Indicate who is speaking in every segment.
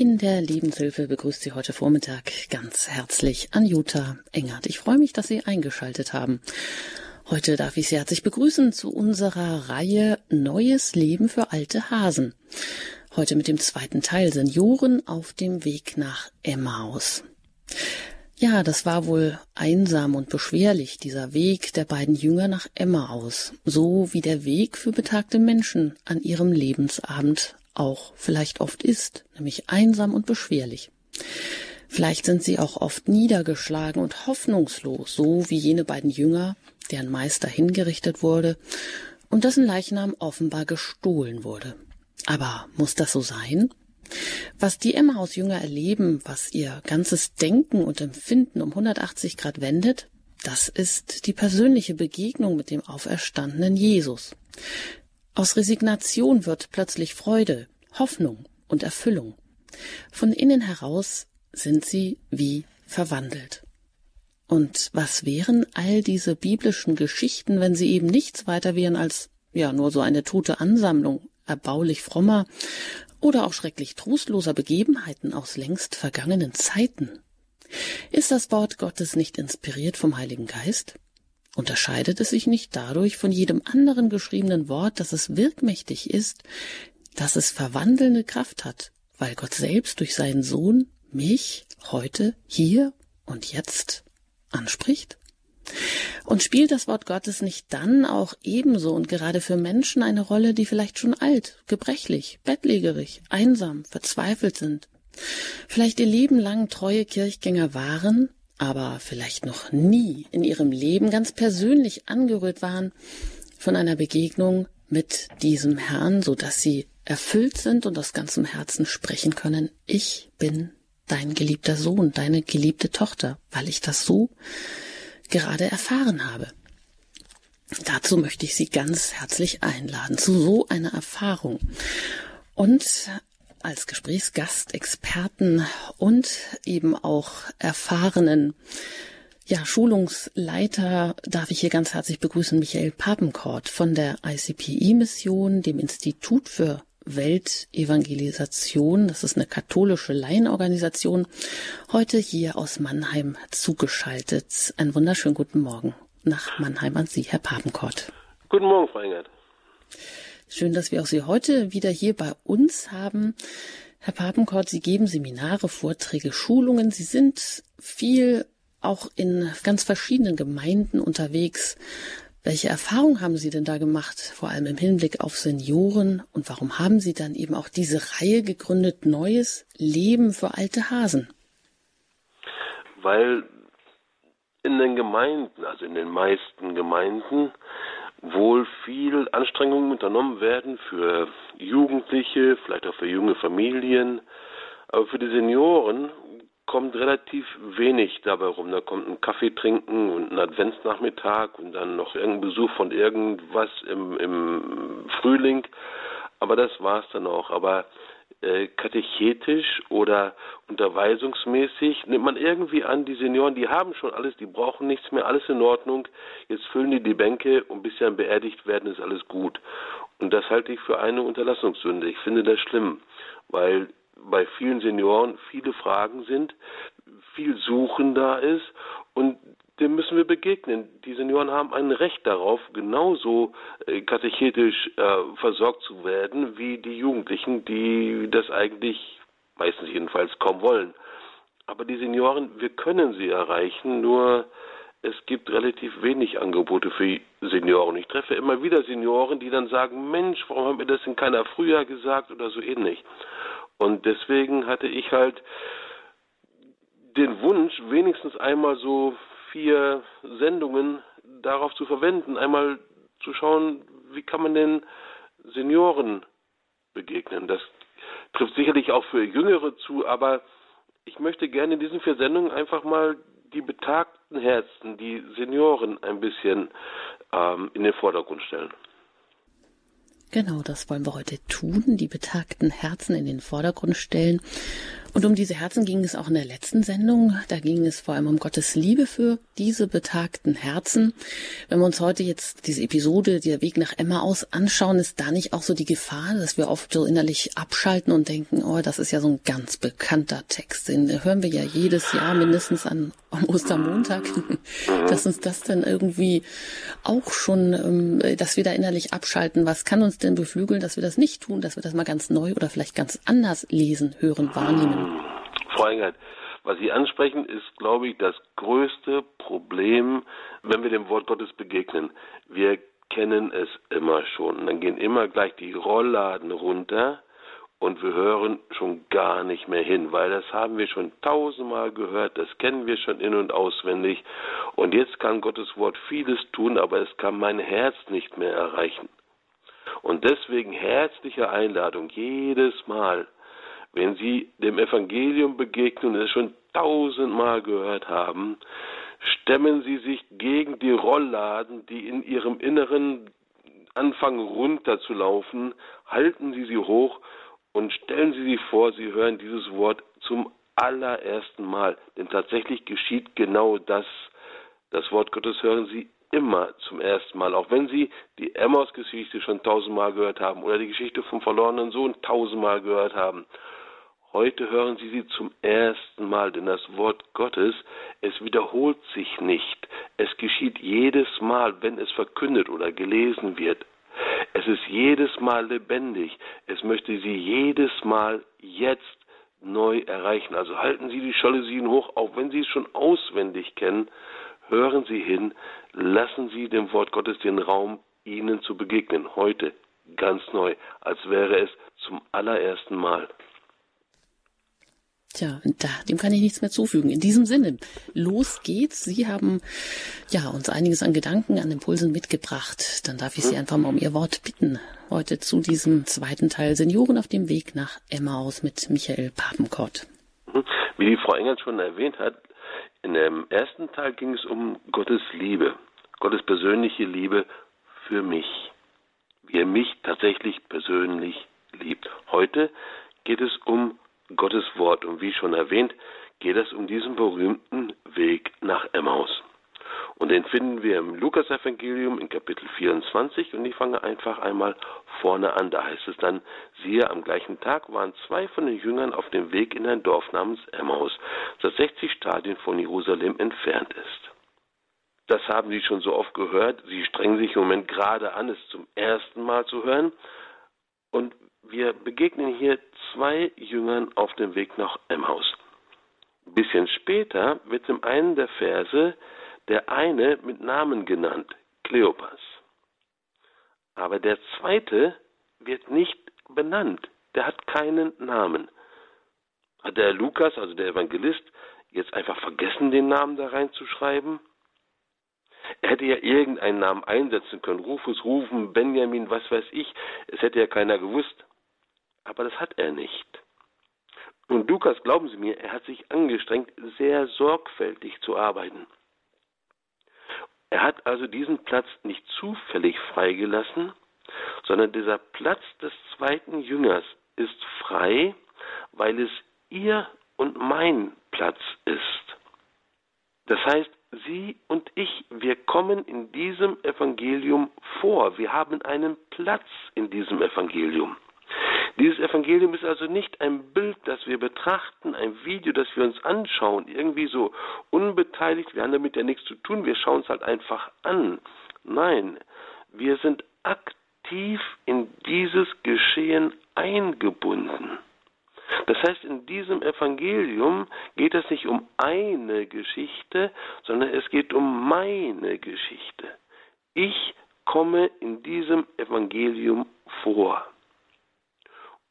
Speaker 1: In der Lebenshilfe begrüßt Sie heute Vormittag ganz herzlich Anjuta Engert. Ich freue mich, dass Sie eingeschaltet haben. Heute darf ich Sie herzlich begrüßen zu unserer Reihe Neues Leben für alte Hasen. Heute mit dem zweiten Teil Senioren auf dem Weg nach Emmaus. Ja, das war wohl einsam und beschwerlich, dieser Weg der beiden Jünger nach Emmaus, so wie der Weg für betagte Menschen an ihrem Lebensabend auch vielleicht oft ist, nämlich einsam und beschwerlich. Vielleicht sind sie auch oft niedergeschlagen und hoffnungslos, so wie jene beiden Jünger, deren Meister hingerichtet wurde und dessen Leichnam offenbar gestohlen wurde. Aber muss das so sein? Was die Emmaus-Jünger erleben, was ihr ganzes Denken und Empfinden um 180 Grad wendet, das ist die persönliche Begegnung mit dem auferstandenen Jesus. Aus Resignation wird plötzlich Freude, Hoffnung und Erfüllung. Von innen heraus sind sie wie verwandelt. Und was wären all diese biblischen Geschichten, wenn sie eben nichts weiter wären als ja nur so eine tote Ansammlung erbaulich frommer oder auch schrecklich trostloser Begebenheiten aus längst vergangenen Zeiten? Ist das Wort Gottes nicht inspiriert vom Heiligen Geist? unterscheidet es sich nicht dadurch von jedem anderen geschriebenen Wort, dass es wirkmächtig ist, dass es verwandelnde Kraft hat, weil Gott selbst durch seinen Sohn mich heute, hier und jetzt anspricht? Und spielt das Wort Gottes nicht dann auch ebenso und gerade für Menschen eine Rolle, die vielleicht schon alt, gebrechlich, bettlägerig, einsam, verzweifelt sind, vielleicht ihr Leben lang treue Kirchgänger waren, aber vielleicht noch nie in ihrem Leben ganz persönlich angerührt waren von einer Begegnung mit diesem Herrn, so dass sie erfüllt sind und aus ganzem Herzen sprechen können, ich bin dein geliebter Sohn, deine geliebte Tochter, weil ich das so gerade erfahren habe. Dazu möchte ich Sie ganz herzlich einladen, zu so einer Erfahrung. Und als Gesprächsgast, Experten und eben auch erfahrenen ja, Schulungsleiter darf ich hier ganz herzlich begrüßen Michael Papenkort von der ICPI-Mission, dem Institut für Weltevangelisation. Das ist eine katholische Laienorganisation. Heute hier aus Mannheim zugeschaltet. Einen wunderschönen guten Morgen nach Mannheim an Sie, Herr Papenkort.
Speaker 2: Guten Morgen, Frau Engert.
Speaker 1: Schön, dass wir auch Sie heute wieder hier bei uns haben. Herr Papenkort, Sie geben Seminare, Vorträge, Schulungen. Sie sind viel auch in ganz verschiedenen Gemeinden unterwegs. Welche Erfahrungen haben Sie denn da gemacht, vor allem im Hinblick auf Senioren? Und warum haben Sie dann eben auch diese Reihe gegründet, Neues Leben für alte Hasen?
Speaker 2: Weil in den Gemeinden, also in den meisten Gemeinden, wohl viel Anstrengungen unternommen werden für Jugendliche, vielleicht auch für junge Familien. Aber für die Senioren kommt relativ wenig dabei rum. Da kommt ein Kaffee trinken und ein Adventsnachmittag und dann noch irgendein Besuch von irgendwas im, im Frühling. Aber das war's dann auch. Aber äh, katechetisch oder unterweisungsmäßig nimmt man irgendwie an, die Senioren, die haben schon alles, die brauchen nichts mehr, alles in Ordnung. Jetzt füllen die die Bänke und bis sie dann beerdigt werden, ist alles gut. Und das halte ich für eine Unterlassungssünde. Ich finde das schlimm, weil bei vielen Senioren viele Fragen sind, viel Suchen da ist und dem müssen wir begegnen. Die Senioren haben ein Recht darauf, genauso äh, katechetisch äh, versorgt zu werden wie die Jugendlichen, die das eigentlich meistens jedenfalls kaum wollen. Aber die Senioren, wir können sie erreichen, nur es gibt relativ wenig Angebote für Senioren. Ich treffe immer wieder Senioren, die dann sagen, Mensch, warum hat mir das denn keiner früher gesagt oder so ähnlich. Und deswegen hatte ich halt den Wunsch, wenigstens einmal so vier Sendungen darauf zu verwenden, einmal zu schauen, wie kann man den Senioren begegnen. Das trifft sicherlich auch für Jüngere zu, aber ich möchte gerne in diesen vier Sendungen einfach mal die betagten Herzen, die Senioren ein bisschen ähm, in den Vordergrund stellen.
Speaker 1: Genau, das wollen wir heute tun, die betagten Herzen in den Vordergrund stellen. Und um diese Herzen ging es auch in der letzten Sendung. Da ging es vor allem um Gottes Liebe für diese betagten Herzen. Wenn wir uns heute jetzt diese Episode, der Weg nach Emma aus anschauen, ist da nicht auch so die Gefahr, dass wir oft so innerlich abschalten und denken, oh, das ist ja so ein ganz bekannter Text. Den hören wir ja jedes Jahr mindestens an am Ostermontag, dass uns das dann irgendwie auch schon, ähm, dass wir da innerlich abschalten. Was kann uns denn beflügeln, dass wir das nicht tun, dass wir das mal ganz neu oder vielleicht ganz anders lesen, hören, wahrnehmen?
Speaker 2: Frau Engert, was Sie ansprechen, ist, glaube ich, das größte Problem, wenn wir dem Wort Gottes begegnen. Wir kennen es immer schon. Dann gehen immer gleich die Rollladen runter und wir hören schon gar nicht mehr hin, weil das haben wir schon tausendmal gehört, das kennen wir schon in und auswendig und jetzt kann Gottes Wort vieles tun, aber es kann mein Herz nicht mehr erreichen. Und deswegen herzliche Einladung jedes Mal, wenn Sie dem Evangelium begegnen und es schon tausendmal gehört haben, stemmen Sie sich gegen die Rollladen, die in Ihrem Inneren anfangen runterzulaufen, halten Sie sie hoch und stellen Sie sich vor, Sie hören dieses Wort zum allerersten Mal. Denn tatsächlich geschieht genau das. Das Wort Gottes hören Sie immer zum ersten Mal. Auch wenn Sie die Emmaus-Geschichte schon tausendmal gehört haben oder die Geschichte vom verlorenen Sohn tausendmal gehört haben. Heute hören Sie sie zum ersten Mal, denn das Wort Gottes, es wiederholt sich nicht. Es geschieht jedes Mal, wenn es verkündet oder gelesen wird. Es ist jedes Mal lebendig. Es möchte Sie jedes Mal jetzt neu erreichen. Also halten Sie die Jalousien hoch, auch wenn Sie es schon auswendig kennen. Hören Sie hin, lassen Sie dem Wort Gottes den Raum, Ihnen zu begegnen. Heute ganz neu, als wäre es zum allerersten Mal.
Speaker 1: Tja, da, dem kann ich nichts mehr zufügen. In diesem Sinne, los geht's. Sie haben ja uns einiges an Gedanken, an Impulsen mitgebracht. Dann darf ich Sie einfach mal um Ihr Wort bitten. Heute zu diesem zweiten Teil Senioren auf dem Weg nach Emmaus mit Michael Papenkort.
Speaker 2: Wie die Frau Engel schon erwähnt hat, in dem ersten Teil ging es um Gottes Liebe, Gottes persönliche Liebe für mich, wie er mich tatsächlich persönlich liebt. Heute geht es um Gottes Wort. Und wie schon erwähnt, geht es um diesen berühmten Weg nach Emmaus. Und den finden wir im Lukas-Evangelium in Kapitel 24 und ich fange einfach einmal vorne an. Da heißt es dann, siehe, am gleichen Tag waren zwei von den Jüngern auf dem Weg in ein Dorf namens Emmaus, das 60 Stadien von Jerusalem entfernt ist. Das haben Sie schon so oft gehört. Sie strengen sich im Moment gerade an, es zum ersten Mal zu hören. Und wir begegnen hier zwei Jüngern auf dem Weg nach Emmaus. Ein bisschen später wird in einem der Verse der eine mit Namen genannt, Kleopas. Aber der zweite wird nicht benannt, der hat keinen Namen. Hat der Lukas, also der Evangelist, jetzt einfach vergessen, den Namen da reinzuschreiben? Er hätte ja irgendeinen Namen einsetzen können, Rufus, Rufen, Benjamin, was weiß ich, es hätte ja keiner gewusst. Aber das hat er nicht. Und Lukas, glauben Sie mir, er hat sich angestrengt, sehr sorgfältig zu arbeiten. Er hat also diesen Platz nicht zufällig freigelassen, sondern dieser Platz des zweiten Jüngers ist frei, weil es ihr und mein Platz ist. Das heißt, Sie und ich, wir kommen in diesem Evangelium vor. Wir haben einen Platz in diesem Evangelium. Dieses Evangelium ist also nicht ein Bild, das wir betrachten, ein Video, das wir uns anschauen, irgendwie so unbeteiligt, wir haben damit ja nichts zu tun, wir schauen es halt einfach an. Nein, wir sind aktiv in dieses Geschehen eingebunden. Das heißt, in diesem Evangelium geht es nicht um eine Geschichte, sondern es geht um meine Geschichte. Ich komme in diesem Evangelium vor.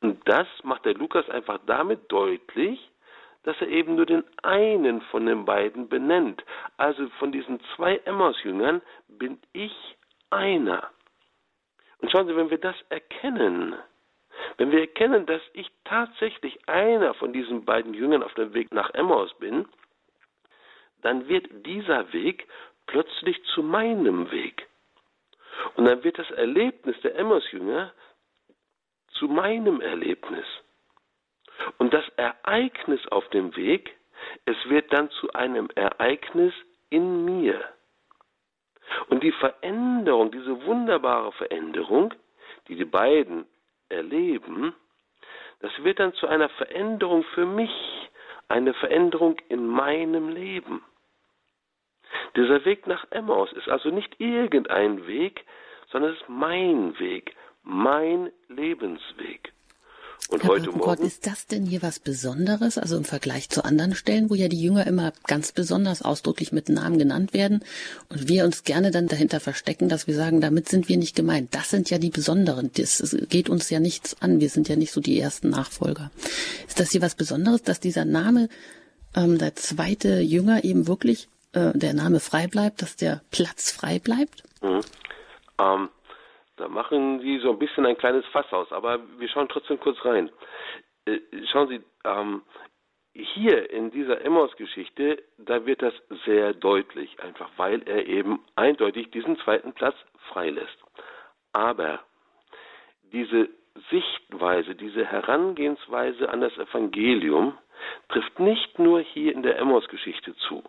Speaker 2: Und das macht der Lukas einfach damit deutlich, dass er eben nur den einen von den beiden benennt. Also von diesen zwei Emmaus-Jüngern bin ich einer. Und schauen Sie, wenn wir das erkennen, wenn wir erkennen, dass ich tatsächlich einer von diesen beiden Jüngern auf dem Weg nach Emmaus bin, dann wird dieser Weg plötzlich zu meinem Weg. Und dann wird das Erlebnis der Emmaus-Jünger zu meinem Erlebnis. Und das Ereignis auf dem Weg, es wird dann zu einem Ereignis in mir. Und die Veränderung, diese wunderbare Veränderung, die die beiden erleben, das wird dann zu einer Veränderung für mich, eine Veränderung in meinem Leben. Dieser Weg nach Emmaus ist also nicht irgendein Weg, sondern es ist mein Weg, mein Lebensweg.
Speaker 1: Und Herr heute Morgen. ist das denn hier was Besonderes? Also im Vergleich zu anderen Stellen, wo ja die Jünger immer ganz besonders ausdrücklich mit Namen genannt werden und wir uns gerne dann dahinter verstecken, dass wir sagen, damit sind wir nicht gemeint. Das sind ja die Besonderen. Das geht uns ja nichts an. Wir sind ja nicht so die ersten Nachfolger. Ist das hier was Besonderes, dass dieser Name, ähm, der zweite Jünger eben wirklich äh, der Name frei bleibt, dass der Platz frei bleibt? Mhm.
Speaker 2: Ähm, da machen Sie so ein bisschen ein kleines Fass aus, aber wir schauen trotzdem kurz rein. Äh, schauen Sie, ähm, hier in dieser Emmaus-Geschichte, da wird das sehr deutlich, einfach weil er eben eindeutig diesen zweiten Platz freilässt. Aber diese Sichtweise, diese Herangehensweise an das Evangelium trifft nicht nur hier in der Emmaus-Geschichte zu.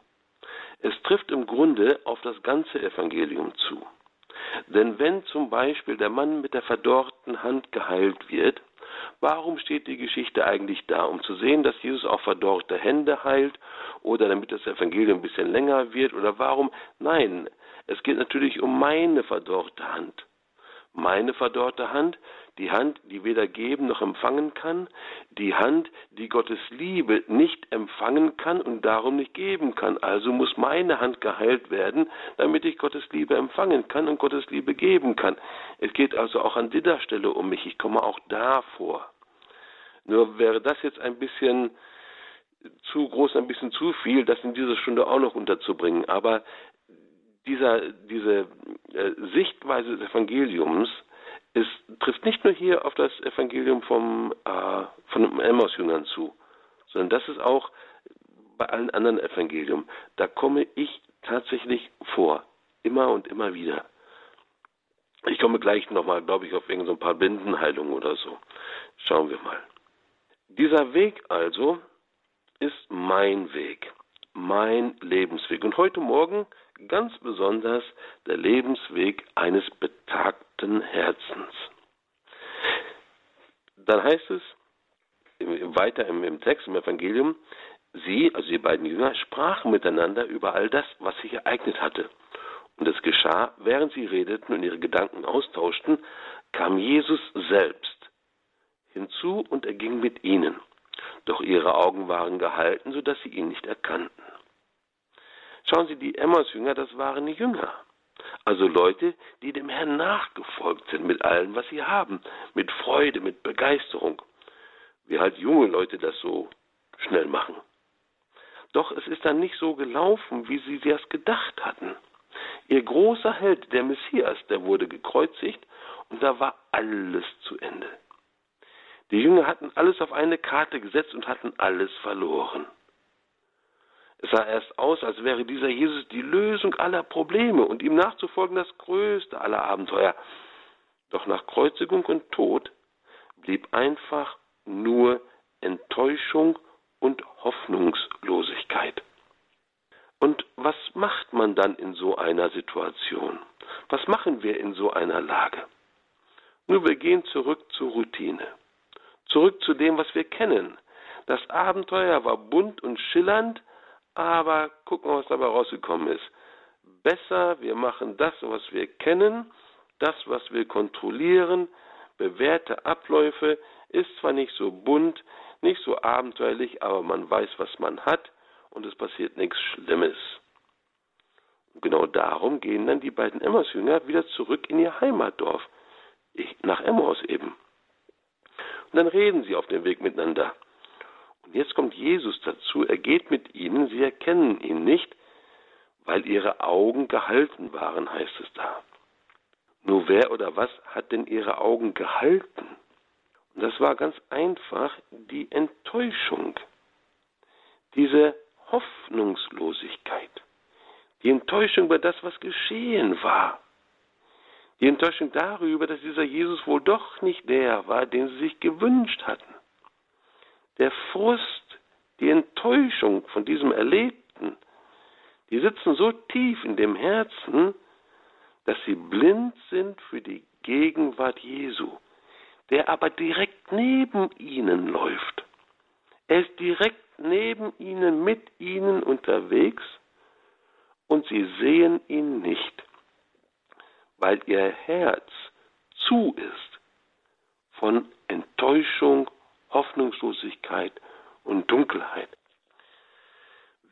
Speaker 2: Es trifft im Grunde auf das ganze Evangelium zu. Denn wenn zum Beispiel der Mann mit der verdorrten Hand geheilt wird, warum steht die Geschichte eigentlich da? Um zu sehen, dass Jesus auch verdorrte Hände heilt oder damit das Evangelium ein bisschen länger wird oder warum? Nein, es geht natürlich um meine verdorrte Hand. Meine verdorrte Hand, die Hand, die weder geben noch empfangen kann, die Hand, die Gottes Liebe nicht empfangen kann und darum nicht geben kann. Also muss meine Hand geheilt werden, damit ich Gottes Liebe empfangen kann und Gottes Liebe geben kann. Es geht also auch an dieser Stelle um mich. Ich komme auch da vor. Nur wäre das jetzt ein bisschen zu groß, ein bisschen zu viel, das in dieser Stunde auch noch unterzubringen. Aber dieser, diese äh, Sichtweise des Evangeliums ist, trifft nicht nur hier auf das Evangelium vom, äh, von den Emmaus-Jüngern zu, sondern das ist auch bei allen anderen Evangelium. Da komme ich tatsächlich vor, immer und immer wieder. Ich komme gleich nochmal, glaube ich, auf irgendein so paar Bindenheilungen oder so. Schauen wir mal. Dieser Weg also ist mein Weg, mein Lebensweg. Und heute Morgen ganz besonders der Lebensweg eines betagten Herzens. Dann heißt es weiter im, Text, im Evangelium, sie, also die beiden Jünger, sprachen miteinander über all das, was sich ereignet hatte. Und es geschah, während sie redeten und ihre Gedanken austauschten, kam Jesus selbst hinzu und er ging mit ihnen. Doch ihre Augen waren gehalten, so dass sie ihn nicht erkannten. Schauen Sie, die Emmaus-Jünger, das waren die Jünger. Also Leute, die dem Herrn nachgefolgt sind mit allem, was sie haben, mit Freude, mit Begeisterung. Wie halt junge Leute das so schnell machen. Doch es ist dann nicht so gelaufen, wie sie das gedacht hatten. Ihr großer Held, der Messias, der wurde gekreuzigt und da war alles zu Ende. Die Jünger hatten alles auf eine Karte gesetzt und hatten alles verloren. Es sah erst aus, als wäre dieser Jesus die Lösung aller Probleme und ihm nachzufolgen das größte aller Abenteuer. Doch nach Kreuzigung und Tod blieb einfach nur Enttäuschung und Hoffnungslosigkeit. Und was macht man dann in so einer Situation? Was machen wir in so einer Lage? Nur wir gehen zurück zur Routine, zurück zu dem, was wir kennen. Das Abenteuer war bunt und schillernd, aber gucken wir, was dabei rausgekommen ist. Besser, wir machen das, was wir kennen, das, was wir kontrollieren, bewährte Abläufe, ist zwar nicht so bunt, nicht so abenteuerlich, aber man weiß, was man hat und es passiert nichts Schlimmes. Und genau darum gehen dann die beiden Emmaus-Jünger wieder zurück in ihr Heimatdorf, ich, nach Emmaus eben. Und dann reden sie auf dem Weg miteinander. Und jetzt kommt Jesus dazu, er geht mit ihnen, sie erkennen ihn nicht, weil ihre Augen gehalten waren, heißt es da. Nur wer oder was hat denn ihre Augen gehalten? Und das war ganz einfach die Enttäuschung, diese Hoffnungslosigkeit, die Enttäuschung über das, was geschehen war, die Enttäuschung darüber, dass dieser Jesus wohl doch nicht der war, den sie sich gewünscht hatten der Frust, die Enttäuschung von diesem Erlebten, die sitzen so tief in dem Herzen, dass sie blind sind für die Gegenwart Jesu, der aber direkt neben ihnen läuft. Er ist direkt neben ihnen, mit ihnen unterwegs und sie sehen ihn nicht, weil ihr Herz zu ist von Enttäuschung, Hoffnungslosigkeit und Dunkelheit.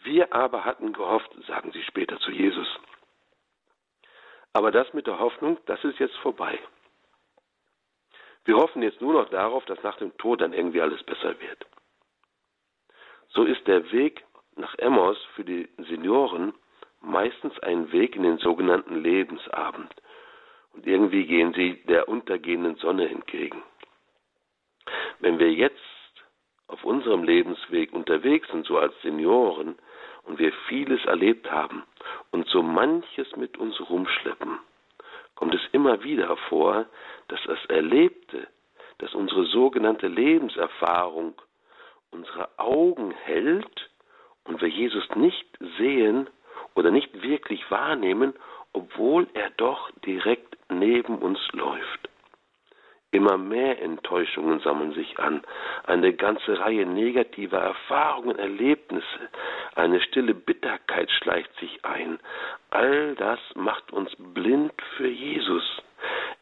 Speaker 2: Wir aber hatten gehofft, sagen sie später zu Jesus. Aber das mit der Hoffnung, das ist jetzt vorbei. Wir hoffen jetzt nur noch darauf, dass nach dem Tod dann irgendwie alles besser wird. So ist der Weg nach Emmaus für die Senioren meistens ein Weg in den sogenannten Lebensabend. Und irgendwie gehen sie der untergehenden Sonne entgegen. Wenn wir jetzt auf unserem Lebensweg unterwegs sind, so als Senioren, und wir vieles erlebt haben und so manches mit uns rumschleppen, kommt es immer wieder vor, dass das Erlebte, dass unsere sogenannte Lebenserfahrung unsere Augen hält und wir Jesus nicht sehen oder nicht wirklich wahrnehmen, obwohl er doch direkt neben uns läuft. Immer mehr Enttäuschungen sammeln sich an, eine ganze Reihe negativer Erfahrungen, Erlebnisse, eine stille Bitterkeit schleicht sich ein. All das macht uns blind für Jesus.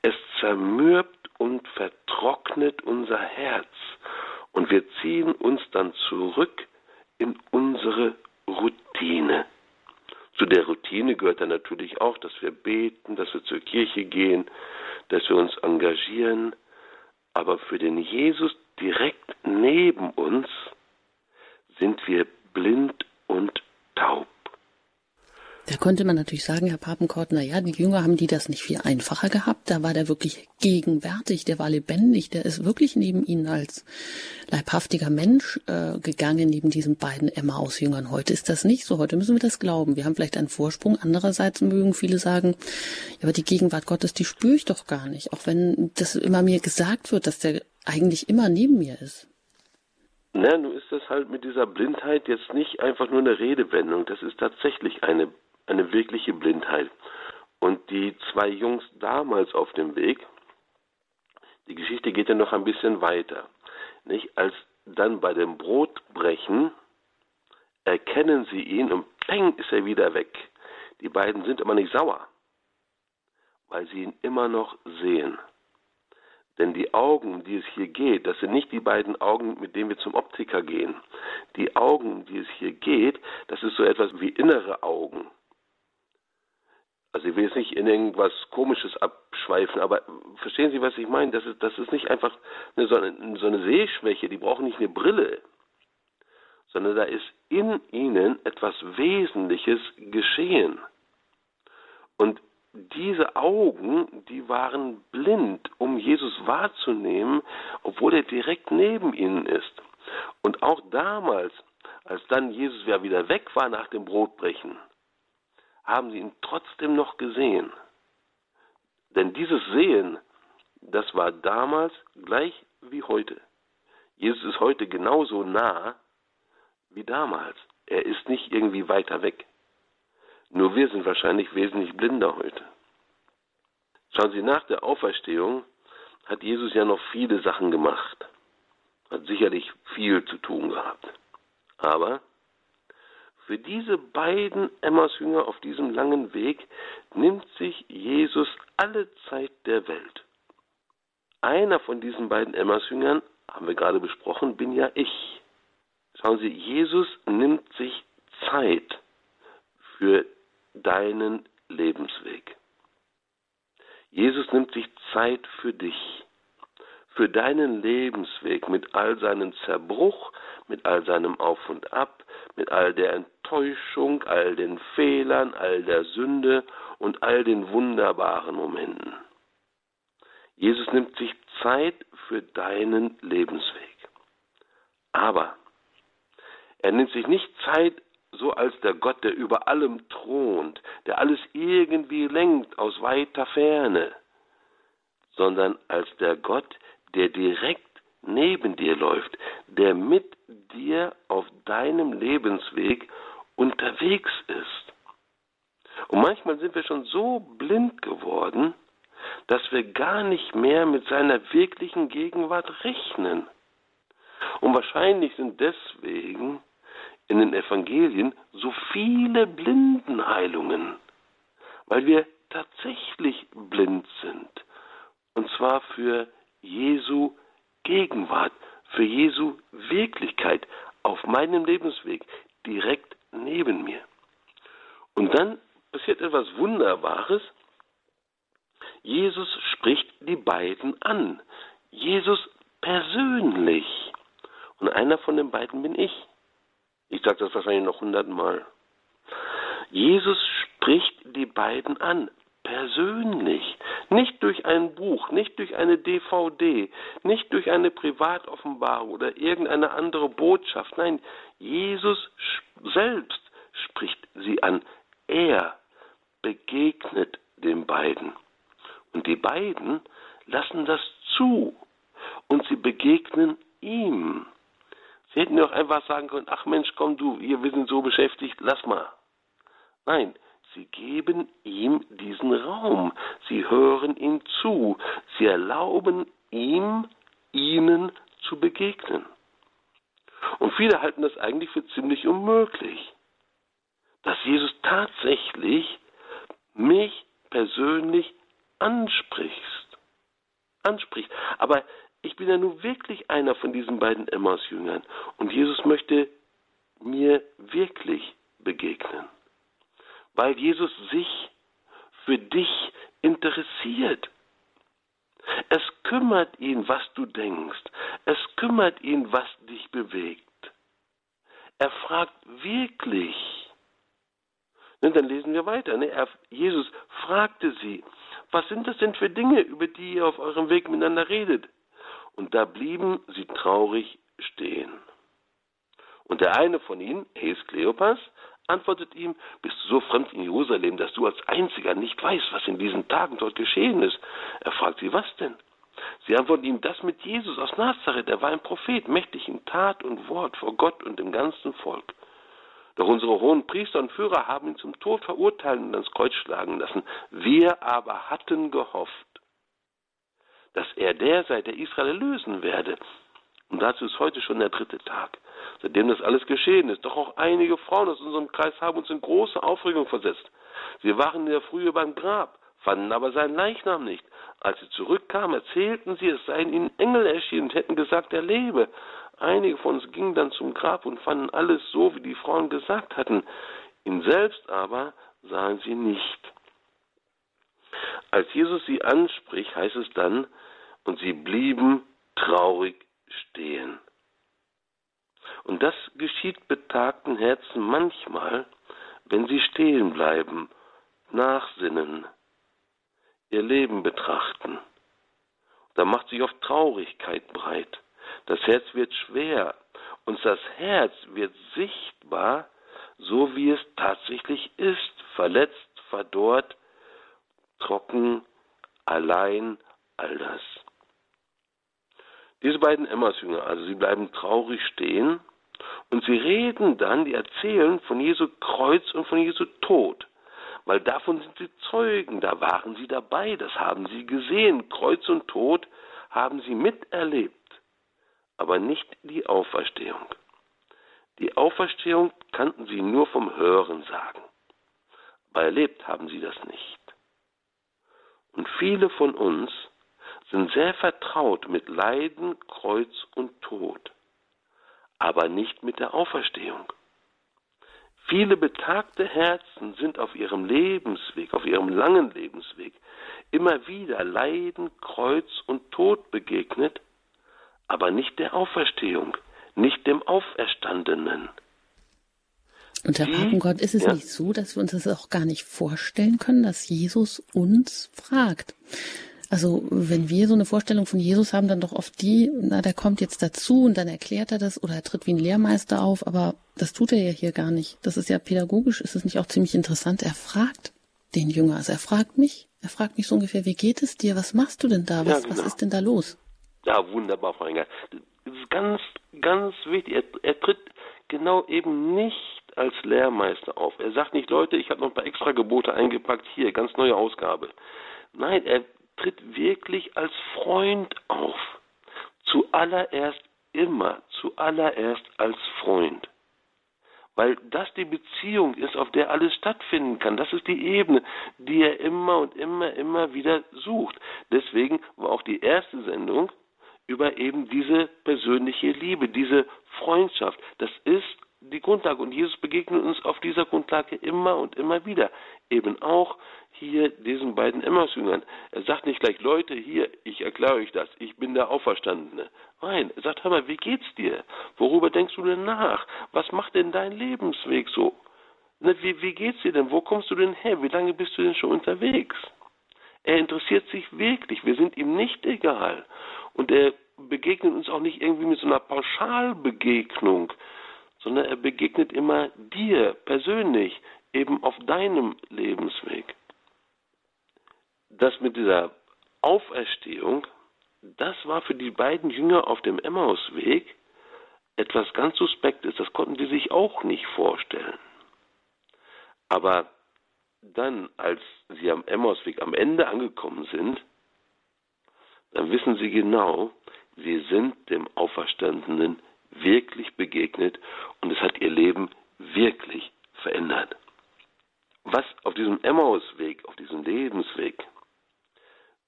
Speaker 2: Es zermürbt und vertrocknet unser Herz und wir ziehen uns dann zurück in unsere Routine. Zu der Routine gehört dann natürlich auch, dass wir beten, dass wir zur Kirche gehen, dass wir uns engagieren. Aber für den Jesus direkt neben uns sind wir blind und taub.
Speaker 1: Da könnte man natürlich sagen, Herr Papenkort, na ja, die Jünger haben die das nicht viel einfacher gehabt. Da war der wirklich gegenwärtig, der war lebendig, der ist wirklich neben ihnen als leibhaftiger Mensch äh, gegangen, neben diesen beiden Emmaus-Jüngern. Heute ist das nicht so, heute müssen wir das glauben. Wir haben vielleicht einen Vorsprung. Andererseits mögen viele sagen, ja, aber die Gegenwart Gottes, die spüre ich doch gar nicht. Auch wenn das immer mir gesagt wird, dass der eigentlich immer neben mir ist.
Speaker 2: Na, nun ist das halt mit dieser Blindheit jetzt nicht einfach nur eine Redewendung. Das ist tatsächlich eine eine wirkliche Blindheit. Und die zwei Jungs damals auf dem Weg, die Geschichte geht ja noch ein bisschen weiter. Nicht? Als dann bei dem Brotbrechen erkennen sie ihn und peng ist er wieder weg. Die beiden sind aber nicht sauer, weil sie ihn immer noch sehen. Denn die Augen, um die es hier geht, das sind nicht die beiden Augen, mit denen wir zum Optiker gehen. Die Augen, um die es hier geht, das ist so etwas wie innere Augen. Also ich will jetzt nicht in irgendwas Komisches abschweifen, aber verstehen Sie, was ich meine? Das ist, das ist nicht einfach eine, so, eine, so eine Sehschwäche, die brauchen nicht eine Brille, sondern da ist in ihnen etwas Wesentliches geschehen. Und diese Augen, die waren blind, um Jesus wahrzunehmen, obwohl er direkt neben ihnen ist. Und auch damals, als dann Jesus ja wieder weg war nach dem Brotbrechen, haben sie ihn trotzdem noch gesehen. Denn dieses Sehen, das war damals gleich wie heute. Jesus ist heute genauso nah wie damals. Er ist nicht irgendwie weiter weg. Nur wir sind wahrscheinlich wesentlich blinder heute. Schauen Sie, nach der Auferstehung hat Jesus ja noch viele Sachen gemacht. Hat sicherlich viel zu tun gehabt. Aber für diese beiden Emmaus-Jünger auf diesem langen Weg nimmt sich Jesus alle Zeit der Welt. Einer von diesen beiden Emmaus-Jüngern, haben wir gerade besprochen, bin ja ich. Schauen Sie, Jesus nimmt sich Zeit für deinen Lebensweg. Jesus nimmt sich Zeit für dich, für deinen Lebensweg mit all seinem Zerbruch, mit all seinem Auf und Ab, mit all der Enttäuschung, all den Fehlern, all der Sünde und all den wunderbaren Momenten. Jesus nimmt sich Zeit für deinen Lebensweg. Aber er nimmt sich nicht Zeit so als der Gott, der über allem thront, der alles irgendwie lenkt aus weiter Ferne, sondern als der Gott, der direkt neben dir läuft, der mit dir auf deinem Lebensweg unterwegs ist. Und manchmal sind wir schon so blind geworden, dass wir gar nicht mehr mit seiner wirklichen Gegenwart rechnen. Und wahrscheinlich sind deswegen in den Evangelien so viele Blindenheilungen, weil wir tatsächlich blind sind. Und zwar für Jesu Gegenwart, für Jesu Wirklichkeit auf meinem Lebensweg, direkt neben mir. Und dann passiert etwas Wunderbares. Jesus spricht die beiden an. Jesus persönlich. Und einer von den beiden bin ich. Ich sage das wahrscheinlich noch hundertmal. Jesus spricht die beiden an, persönlich, nicht durch ein Buch, nicht durch eine DVD, nicht durch eine Privatoffenbarung oder irgendeine andere Botschaft. Nein, Jesus selbst spricht sie an. Er begegnet den beiden. Und die beiden lassen das zu und sie begegnen ihm. Sie hätten ja auch einfach sagen können, ach Mensch, komm du, wir sind so beschäftigt, lass mal. Nein, sie geben ihm diesen Raum, sie hören ihm zu, sie erlauben ihm, ihnen zu begegnen. Und viele halten das eigentlich für ziemlich unmöglich, dass Jesus tatsächlich mich persönlich anspricht. anspricht. Aber ich bin ja nun wirklich einer von diesen beiden Emmaus-Jüngern und Jesus möchte mir wirklich begegnen weil Jesus sich für dich interessiert. Es kümmert ihn, was du denkst. Es kümmert ihn, was dich bewegt. Er fragt wirklich. Und ne, dann lesen wir weiter. Ne? Er, Jesus fragte sie, was sind das denn für Dinge, über die ihr auf eurem Weg miteinander redet? Und da blieben sie traurig stehen. Und der eine von ihnen, hieß Kleopas, antwortet ihm, bist du so fremd in Jerusalem, dass du als einziger nicht weißt, was in diesen Tagen dort geschehen ist. Er fragt sie, was denn? Sie antworten ihm, das mit Jesus aus Nazareth, er war ein Prophet, mächtig in Tat und Wort vor Gott und dem ganzen Volk. Doch unsere hohen Priester und Führer haben ihn zum Tod verurteilen und ans Kreuz schlagen lassen. Wir aber hatten gehofft, dass er der sei, der Israel lösen werde. Und dazu ist heute schon der dritte Tag seitdem das alles geschehen ist. Doch auch einige Frauen aus unserem Kreis haben uns in große Aufregung versetzt. Sie waren in der Frühe beim Grab, fanden aber seinen Leichnam nicht. Als sie zurückkamen, erzählten sie, es seien ihnen Engel erschienen und hätten gesagt, er lebe. Einige von uns gingen dann zum Grab und fanden alles so, wie die Frauen gesagt hatten. Ihn selbst aber sahen sie nicht. Als Jesus sie anspricht, heißt es dann, und sie blieben traurig stehen. Und das geschieht betagten Herzen manchmal, wenn sie stehen bleiben, nachsinnen, ihr Leben betrachten. Da macht sich oft Traurigkeit breit. Das Herz wird schwer und das Herz wird sichtbar, so wie es tatsächlich ist, verletzt, verdorrt, trocken, allein, all das. Diese beiden Emmaus-Jünger, also sie bleiben traurig stehen und sie reden dann, die erzählen von Jesu Kreuz und von Jesu Tod. Weil davon sind sie Zeugen, da waren sie dabei, das haben sie gesehen. Kreuz und Tod haben sie miterlebt, aber nicht die Auferstehung. Die Auferstehung kannten sie nur vom Hören sagen, aber erlebt haben sie das nicht. Und viele von uns sind sehr vertraut mit Leiden, Kreuz und Tod aber nicht mit der Auferstehung. Viele betagte Herzen sind auf ihrem Lebensweg, auf ihrem langen Lebensweg, immer wieder Leiden, Kreuz und Tod begegnet, aber nicht der Auferstehung, nicht dem Auferstandenen.
Speaker 1: Und Herr Papengott, ist es ja. nicht so, dass wir uns das auch gar nicht vorstellen können, dass Jesus uns fragt? Also wenn wir so eine Vorstellung von Jesus haben, dann doch oft die, na, der kommt jetzt dazu und dann erklärt er das oder er tritt wie ein Lehrmeister auf, aber das tut er ja hier gar nicht. Das ist ja pädagogisch, ist es nicht auch ziemlich interessant. Er fragt den Jünger, also er fragt mich, er fragt mich so ungefähr, wie geht es dir, was machst du denn da, was, ja, genau. was ist denn da los?
Speaker 2: Ja, wunderbar, Frau Engert. Das ist ganz, ganz wichtig. Er, er tritt genau eben nicht als Lehrmeister auf. Er sagt nicht, Leute, ich habe noch ein paar extra Gebote eingepackt, hier, ganz neue Ausgabe. Nein, er tritt wirklich als Freund auf. Zuallererst immer, zuallererst als Freund. Weil das die Beziehung ist, auf der alles stattfinden kann. Das ist die Ebene, die er immer und immer, immer wieder sucht. Deswegen war auch die erste Sendung über eben diese persönliche Liebe, diese Freundschaft. Das ist die Grundlage. Und Jesus begegnet uns auf dieser Grundlage immer und immer wieder. Eben auch hier diesen beiden Emmausjüngern. Er sagt nicht gleich, Leute, hier, ich erkläre euch das, ich bin der Auferstandene. Nein, er sagt, hör mal, wie geht's dir? Worüber denkst du denn nach? Was macht denn dein Lebensweg so? Wie, wie geht's dir denn? Wo kommst du denn her? Wie lange bist du denn schon unterwegs? Er interessiert sich wirklich. Wir sind ihm nicht egal. Und er begegnet uns auch nicht irgendwie mit so einer Pauschalbegegnung, sondern er begegnet immer dir persönlich, eben auf deinem Lebensweg. Das mit dieser Auferstehung, das war für die beiden Jünger auf dem Emmausweg etwas ganz Suspektes. Das konnten sie sich auch nicht vorstellen. Aber dann, als sie am Emmausweg am Ende angekommen sind, dann wissen sie genau, sie sind dem Auferstandenen wirklich begegnet und es hat ihr Leben wirklich verändert. Was auf diesem Emmausweg, auf diesem Lebensweg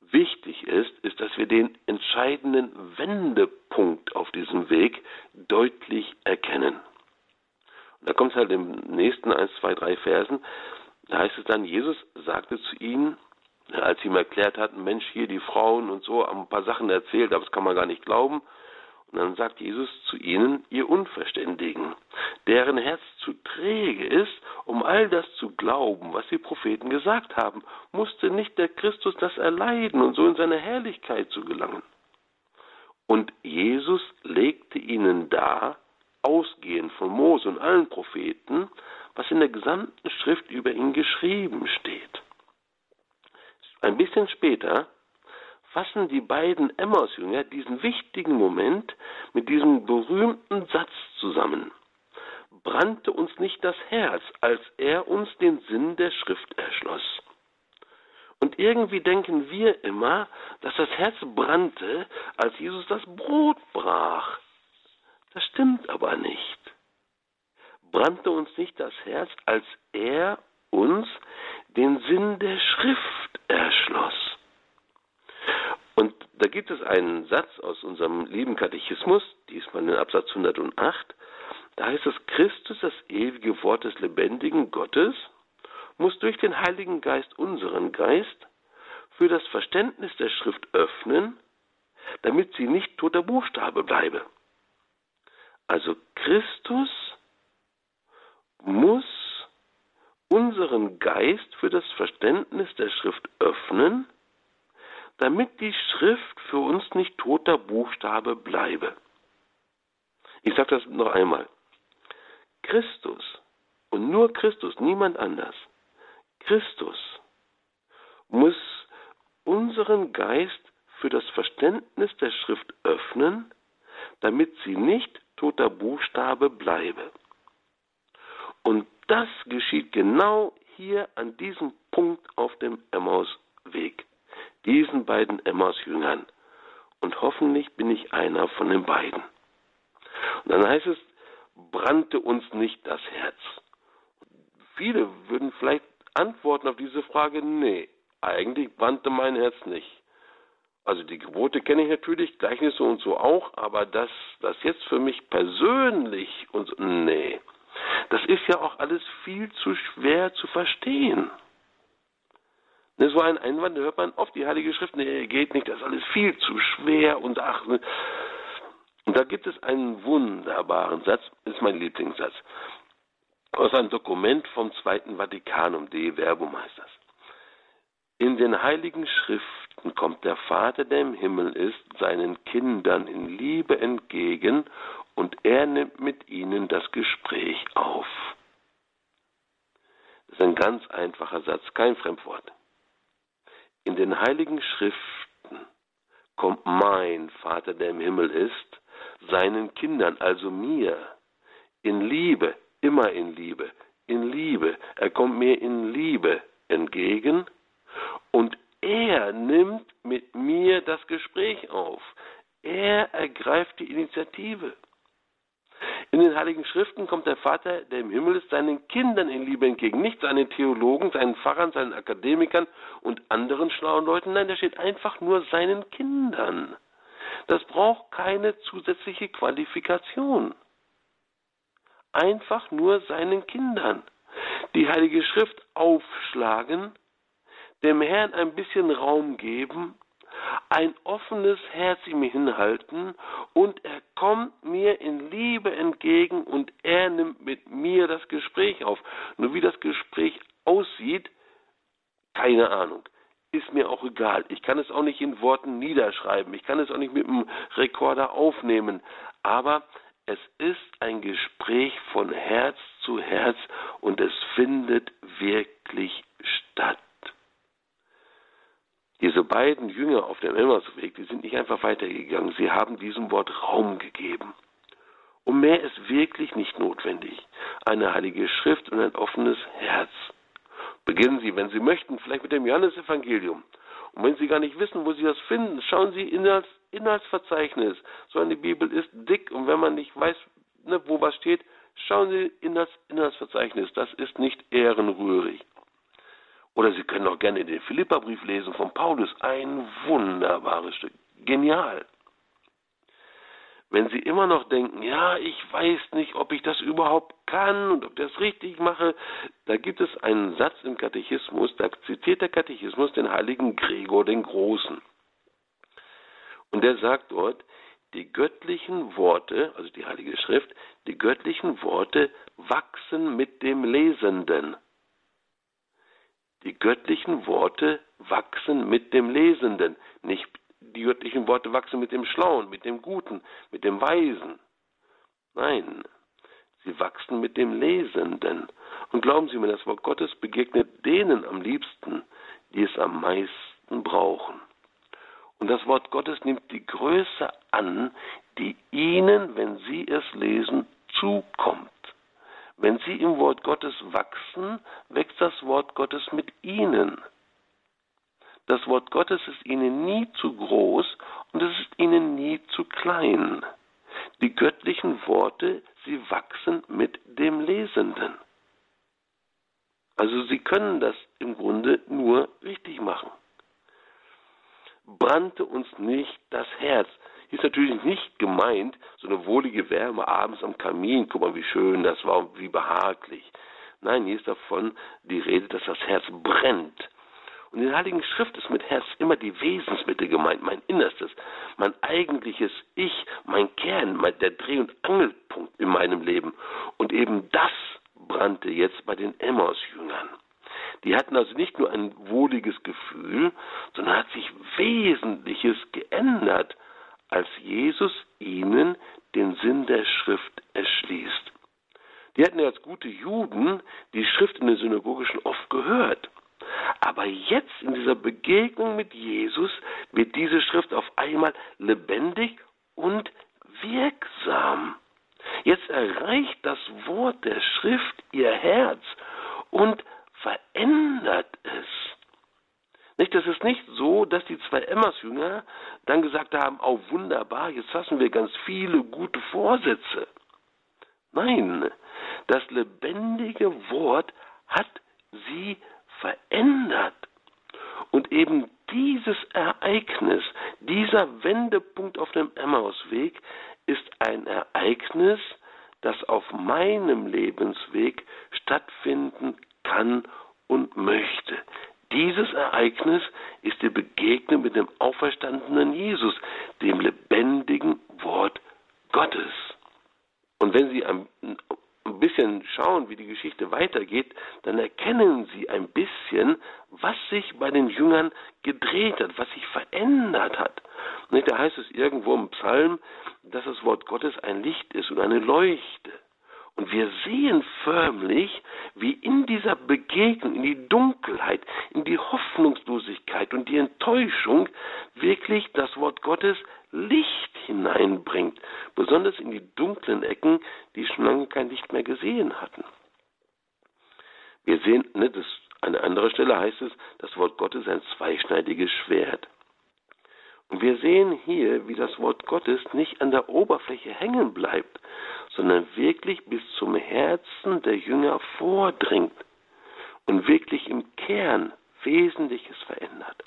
Speaker 2: wichtig ist, ist, dass wir den entscheidenden Wendepunkt auf diesem Weg deutlich erkennen. Und da kommt es halt im nächsten 1, 2, 3 Versen, da heißt es dann, Jesus sagte zu ihnen, als sie ihm erklärt hatten, Mensch, hier die Frauen und so, haben ein paar Sachen erzählt, aber das kann man gar nicht glauben. Dann sagt Jesus zu ihnen, ihr Unverständigen, deren Herz zu träge ist, um all das zu glauben, was die Propheten gesagt haben, musste nicht der Christus das erleiden und so in seine Herrlichkeit zu gelangen. Und Jesus legte ihnen dar, ausgehend von Mose und allen Propheten, was in der gesamten Schrift über ihn geschrieben steht. Ein bisschen später fassen die beiden Emmaus-Jünger diesen wichtigen Moment mit diesem berühmten Satz zusammen. Brannte uns nicht das Herz, als er uns den Sinn der Schrift erschloss. Und irgendwie denken wir immer, dass das Herz brannte, als Jesus das Brot brach. Das stimmt aber nicht. Brannte uns nicht das Herz, als er uns den Sinn der Schrift erschloss. Und da gibt es einen Satz aus unserem lieben Katechismus, diesmal in Absatz 108, da heißt es, Christus, das ewige Wort des lebendigen Gottes, muss durch den Heiligen Geist unseren Geist für das Verständnis der Schrift öffnen, damit sie nicht toter Buchstabe bleibe. Also Christus muss unseren Geist für das Verständnis der Schrift öffnen, damit die Schrift für uns nicht toter Buchstabe bleibe. Ich sage das noch einmal. Christus und nur Christus, niemand anders. Christus muss unseren Geist für das Verständnis der Schrift öffnen, damit sie nicht toter Buchstabe bleibe. Und das geschieht genau hier an diesem Punkt auf dem Emmausweg diesen beiden Emmaus-Jüngern. Und hoffentlich bin ich einer von den beiden. Und dann heißt es, brannte uns nicht das Herz. Viele würden vielleicht antworten auf diese Frage, nee, eigentlich brannte mein Herz nicht. Also die Gebote kenne ich natürlich, Gleichnisse und so auch, aber das, das jetzt für mich persönlich und nee, das ist ja auch alles viel zu schwer zu verstehen. Das war ein Einwand, da hört man oft die Heilige Schrift, nee, geht nicht, das ist alles viel zu schwer und ach. Ne. Und da gibt es einen wunderbaren Satz, ist mein Lieblingssatz, aus einem Dokument vom Zweiten Vatikanum, De Verbum heißt das. In den Heiligen Schriften kommt der Vater, der im Himmel ist, seinen Kindern in Liebe entgegen und er nimmt mit ihnen das Gespräch auf. Das ist ein ganz einfacher Satz, kein Fremdwort. In den heiligen Schriften kommt mein Vater, der im Himmel ist, seinen Kindern, also mir, in Liebe, immer in Liebe, in Liebe, er kommt mir in Liebe entgegen und er nimmt mit mir das Gespräch auf. Er ergreift die Initiative. In den Heiligen Schriften kommt der Vater, der im Himmel ist, seinen Kindern in Liebe entgegen, nicht seinen Theologen, seinen Pfarrern, seinen Akademikern und anderen schlauen Leuten. Nein, der steht einfach nur seinen Kindern. Das braucht keine zusätzliche Qualifikation. Einfach nur seinen Kindern. Die Heilige Schrift aufschlagen, dem Herrn ein bisschen Raum geben ein offenes Herz ihm hinhalten und er kommt mir in Liebe entgegen und er nimmt mit mir das Gespräch auf. Nur wie das Gespräch aussieht, keine Ahnung. Ist mir auch egal. Ich kann es auch nicht in Worten niederschreiben. Ich kann es auch nicht mit dem Rekorder aufnehmen. Aber es ist ein Gespräch von Herz zu Herz und es findet wirklich statt. Diese beiden Jünger auf dem Emmausweg, die sind nicht einfach weitergegangen, sie haben diesem Wort Raum gegeben. Und mehr ist wirklich nicht notwendig. Eine heilige Schrift und ein offenes Herz. Beginnen Sie, wenn Sie möchten, vielleicht mit dem Johannesevangelium. Und wenn Sie gar nicht wissen, wo Sie das finden, schauen Sie in das Inhaltsverzeichnis. So eine Bibel ist dick und wenn man nicht weiß, ne, wo was steht, schauen Sie in das Inhaltsverzeichnis. Das ist nicht ehrenrührig. Oder Sie können auch gerne den Philipperbrief lesen von Paulus. Ein wunderbares Stück. Genial. Wenn Sie immer noch denken, ja, ich weiß nicht, ob ich das überhaupt kann und ob ich das richtig mache, da gibt es einen Satz im Katechismus, da zitiert der Katechismus den heiligen Gregor den Großen. Und der sagt dort, die göttlichen Worte, also die Heilige Schrift, die göttlichen Worte wachsen mit dem Lesenden. Die göttlichen Worte wachsen mit dem Lesenden, nicht die göttlichen Worte wachsen mit dem Schlauen, mit dem Guten, mit dem Weisen. Nein, sie wachsen mit dem Lesenden. Und glauben Sie mir, das Wort Gottes begegnet denen am liebsten, die es am meisten brauchen. Und das Wort Gottes nimmt die Größe an, die ihnen, wenn sie es lesen, zukommt. Wenn Sie im Wort Gottes wachsen, wächst das Wort Gottes mit Ihnen. Das Wort Gottes ist Ihnen nie zu groß und es ist Ihnen nie zu klein. Die göttlichen Worte, sie wachsen mit dem Lesenden. Also Sie können das im Grunde nur richtig machen. Brannte uns nicht das Herz, ist natürlich nicht gemeint, so eine wohlige Wärme abends am Kamin, guck mal, wie schön das war, wie behaglich. Nein, hier ist davon die Rede, dass das Herz brennt. Und in der Heiligen Schrift ist mit Herz immer die Wesensmitte gemeint, mein Innerstes, mein eigentliches Ich, mein Kern, mein, der Dreh- und Angelpunkt in meinem Leben. Und eben das brannte jetzt bei den Emmaus-Jüngern. Die hatten also nicht nur ein wohliges Gefühl, sondern hat sich Wesentliches geändert als Jesus ihnen den Sinn der Schrift erschließt. Die hatten ja als gute Juden die Schrift in der Synagoge schon oft gehört. Aber jetzt in dieser Begegnung mit Jesus wird diese Schrift auf einmal lebendig und wirksam. Jetzt erreicht das Wort der Schrift ihr Herz und verändert es. Nicht, das ist nicht so, dass die zwei Emmaus-Jünger dann gesagt haben, oh wunderbar, jetzt fassen wir ganz viele gute Vorsätze. Nein, das lebendige Wort hat sie verändert. Und eben dieses Ereignis, dieser Wendepunkt auf dem Emmausweg ist ein Ereignis, das auf meinem Lebensweg stattfinden kann und möchte. Dieses Ereignis ist die Begegnung mit dem auferstandenen Jesus, dem lebendigen Wort Gottes. Und wenn Sie ein, ein bisschen schauen, wie die Geschichte weitergeht, dann erkennen Sie ein bisschen, was sich bei den Jüngern gedreht hat, was sich verändert hat. Und da heißt es irgendwo im Psalm, dass das Wort Gottes ein Licht ist und eine Leuchte. Und wir sehen förmlich, wie in dieser Begegnung, in die Dunkelheit, in die Hoffnungslosigkeit und die Enttäuschung wirklich das Wort Gottes Licht hineinbringt, besonders in die dunklen Ecken, die schon lange kein Licht mehr gesehen hatten. Wir sehen, ne, das, an einer anderen Stelle heißt es, das Wort Gottes ist ein zweischneidiges Schwert. Und wir sehen hier, wie das Wort Gottes nicht an der Oberfläche hängen bleibt, sondern wirklich bis zum Herzen der Jünger vordringt und wirklich im Kern Wesentliches verändert.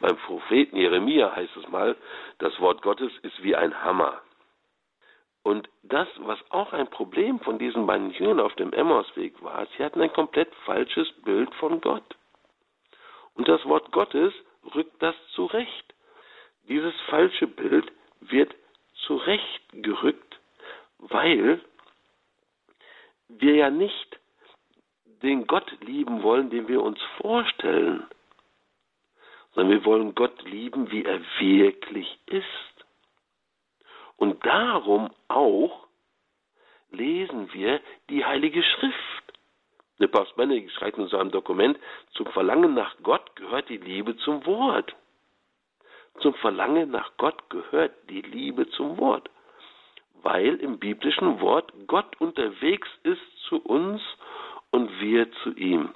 Speaker 2: Beim Propheten Jeremia heißt es mal, das Wort Gottes ist wie ein Hammer. Und das, was auch ein Problem von diesen beiden Jüngern auf dem Emmausweg war, sie hatten ein komplett falsches Bild von Gott. Und das Wort Gottes rückt das zurecht. Dieses falsche Bild wird zurechtgerückt, weil wir ja nicht den Gott lieben wollen, den wir uns vorstellen, sondern wir wollen Gott lieben, wie er wirklich ist. Und darum auch lesen wir die Heilige Schrift. Der Papst Benedikt schreibt in seinem Dokument, zum Verlangen nach Gott gehört die Liebe zum Wort. Zum Verlangen nach Gott gehört die Liebe zum Wort, weil im biblischen Wort Gott unterwegs ist zu uns und wir zu ihm.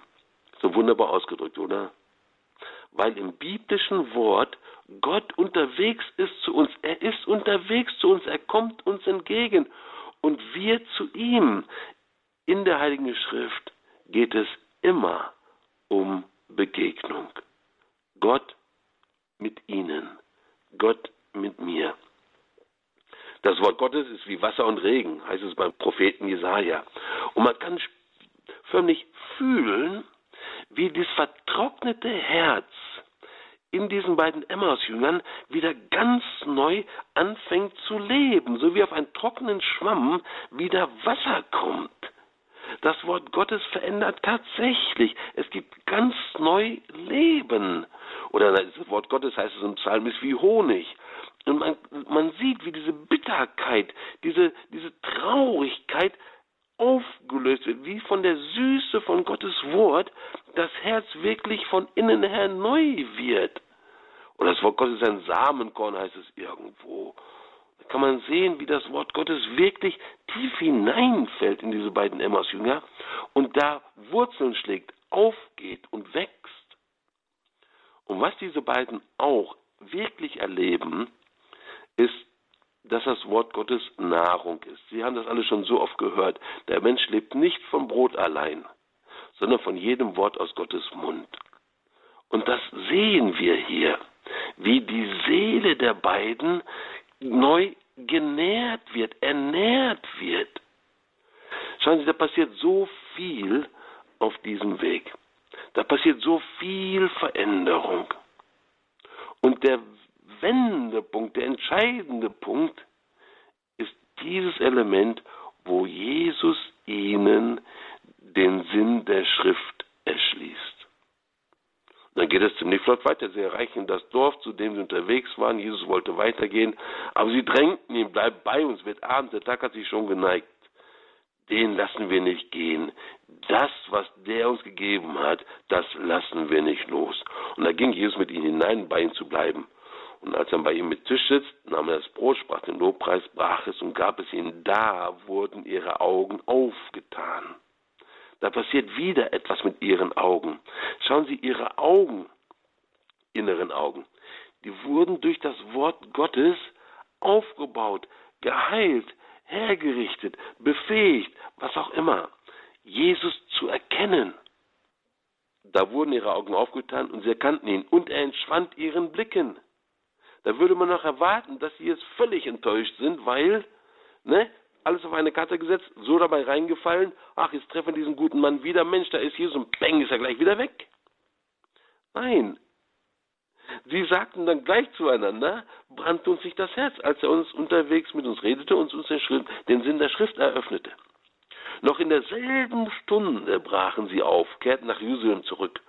Speaker 2: So wunderbar ausgedrückt, oder? Weil im biblischen Wort Gott unterwegs ist zu uns. Er ist unterwegs zu uns. Er kommt uns entgegen. Und wir zu ihm. In der Heiligen Schrift geht es immer um Begegnung. Gott mit ihnen, Gott mit mir. Das Wort Gottes ist wie Wasser und Regen, heißt es beim Propheten Jesaja. Und man kann förmlich fühlen, wie das vertrocknete Herz in diesen beiden Emmaus-Jüngern wieder ganz neu anfängt zu leben, so wie auf einen trockenen Schwamm wieder Wasser kommt. Das Wort Gottes verändert tatsächlich. Es gibt ganz neu Leben. Oder das Wort Gottes heißt es im Psalm ist wie Honig. Und man, man sieht, wie diese Bitterkeit, diese, diese Traurigkeit aufgelöst wird, wie von der Süße von Gottes Wort das Herz wirklich von innen her neu wird. Und das Wort Gottes ist ein Samenkorn, heißt es irgendwo. Da kann man sehen, wie das Wort Gottes wirklich tief hineinfällt in diese beiden Emmaus-Jünger und da Wurzeln schlägt, aufgeht und wächst. Und was diese beiden auch wirklich erleben, ist, dass das Wort Gottes Nahrung ist. Sie haben das alle schon so oft gehört. Der Mensch lebt nicht vom Brot allein, sondern von jedem Wort aus Gottes Mund. Und das sehen wir hier, wie die Seele der beiden neu genährt wird, ernährt wird. Schauen Sie, da passiert so viel auf diesem Weg. Da passiert so viel Veränderung. Und der Wendepunkt, der entscheidende Punkt ist dieses Element, wo Jesus ihnen den Sinn der Schrift erschließt. Dann geht es ziemlich flott weiter. Sie erreichen das Dorf, zu dem sie unterwegs waren. Jesus wollte weitergehen, aber sie drängten ihn, bleib bei uns, wird Abend, der Tag hat sich schon geneigt. Den lassen wir nicht gehen. Das, was der uns gegeben hat, das lassen wir nicht los. Und da ging Jesus mit ihnen hinein, bei ihnen zu bleiben. Und als er bei ihm mit Tisch sitzt, nahm er das Brot, sprach den Lobpreis, brach es und gab es ihnen. Da wurden ihre Augen aufgetan. Da passiert wieder etwas mit ihren Augen. Schauen Sie, ihre Augen, inneren Augen, die wurden durch das Wort Gottes aufgebaut, geheilt, hergerichtet, befähigt, was auch immer, Jesus zu erkennen. Da wurden ihre Augen aufgetan und sie erkannten ihn und er entschwand ihren Blicken. Da würde man noch erwarten, dass sie jetzt völlig enttäuscht sind, weil, ne, alles auf eine Karte gesetzt, so dabei reingefallen, ach, jetzt treffen diesen guten Mann wieder, Mensch, da ist Jesus und bang, ist er gleich wieder weg. Nein. Sie sagten dann gleich zueinander, brannte uns nicht das Herz, als er uns unterwegs mit uns redete und uns den Sinn der Schrift eröffnete. Noch in derselben Stunde brachen sie auf, kehrten nach Jerusalem zurück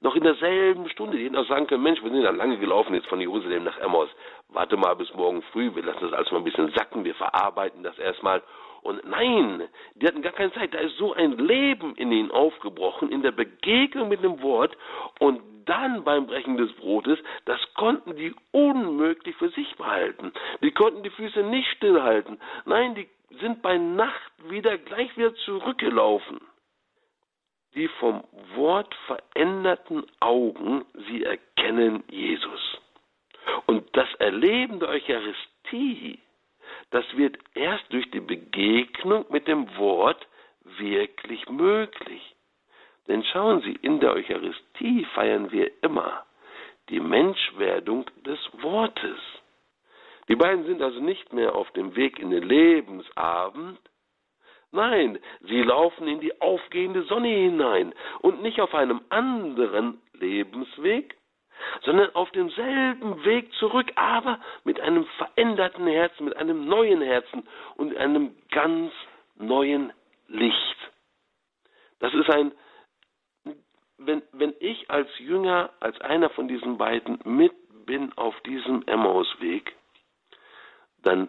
Speaker 2: noch in derselben Stunde. Die hätten auch sagen können, Mensch, wir sind ja lange gelaufen jetzt von Jerusalem nach Emmaus. Warte mal bis morgen früh, wir lassen das alles mal ein bisschen sacken, wir verarbeiten das erstmal. Und nein, Die hatten gar keine Zeit. Da ist so ein Leben in ihnen aufgebrochen, in der Begegnung mit dem Wort und dann beim Brechen des Brotes, das konnten die unmöglich für sich behalten. Die konnten die Füße nicht stillhalten. Nein, die sind bei Nacht wieder gleich wieder zurückgelaufen. Die vom Wort veränderten Augen, sie erkennen Jesus. Und das Erleben der Eucharistie, das wird erst durch die Begegnung mit dem Wort wirklich möglich. Denn schauen Sie, in der Eucharistie feiern wir immer die Menschwerdung des Wortes. Die beiden sind also nicht mehr auf dem Weg in den Lebensabend, nein, sie laufen in die aufgehende Sonne hinein und nicht auf einem anderen Lebensweg, sondern auf demselben Weg zurück, aber mit einem veränderten Herzen, mit einem neuen Herzen und einem ganz neuen Licht. Das ist ein, wenn, wenn ich als Jünger, als einer von diesen beiden mit bin auf diesem Emmausweg, dann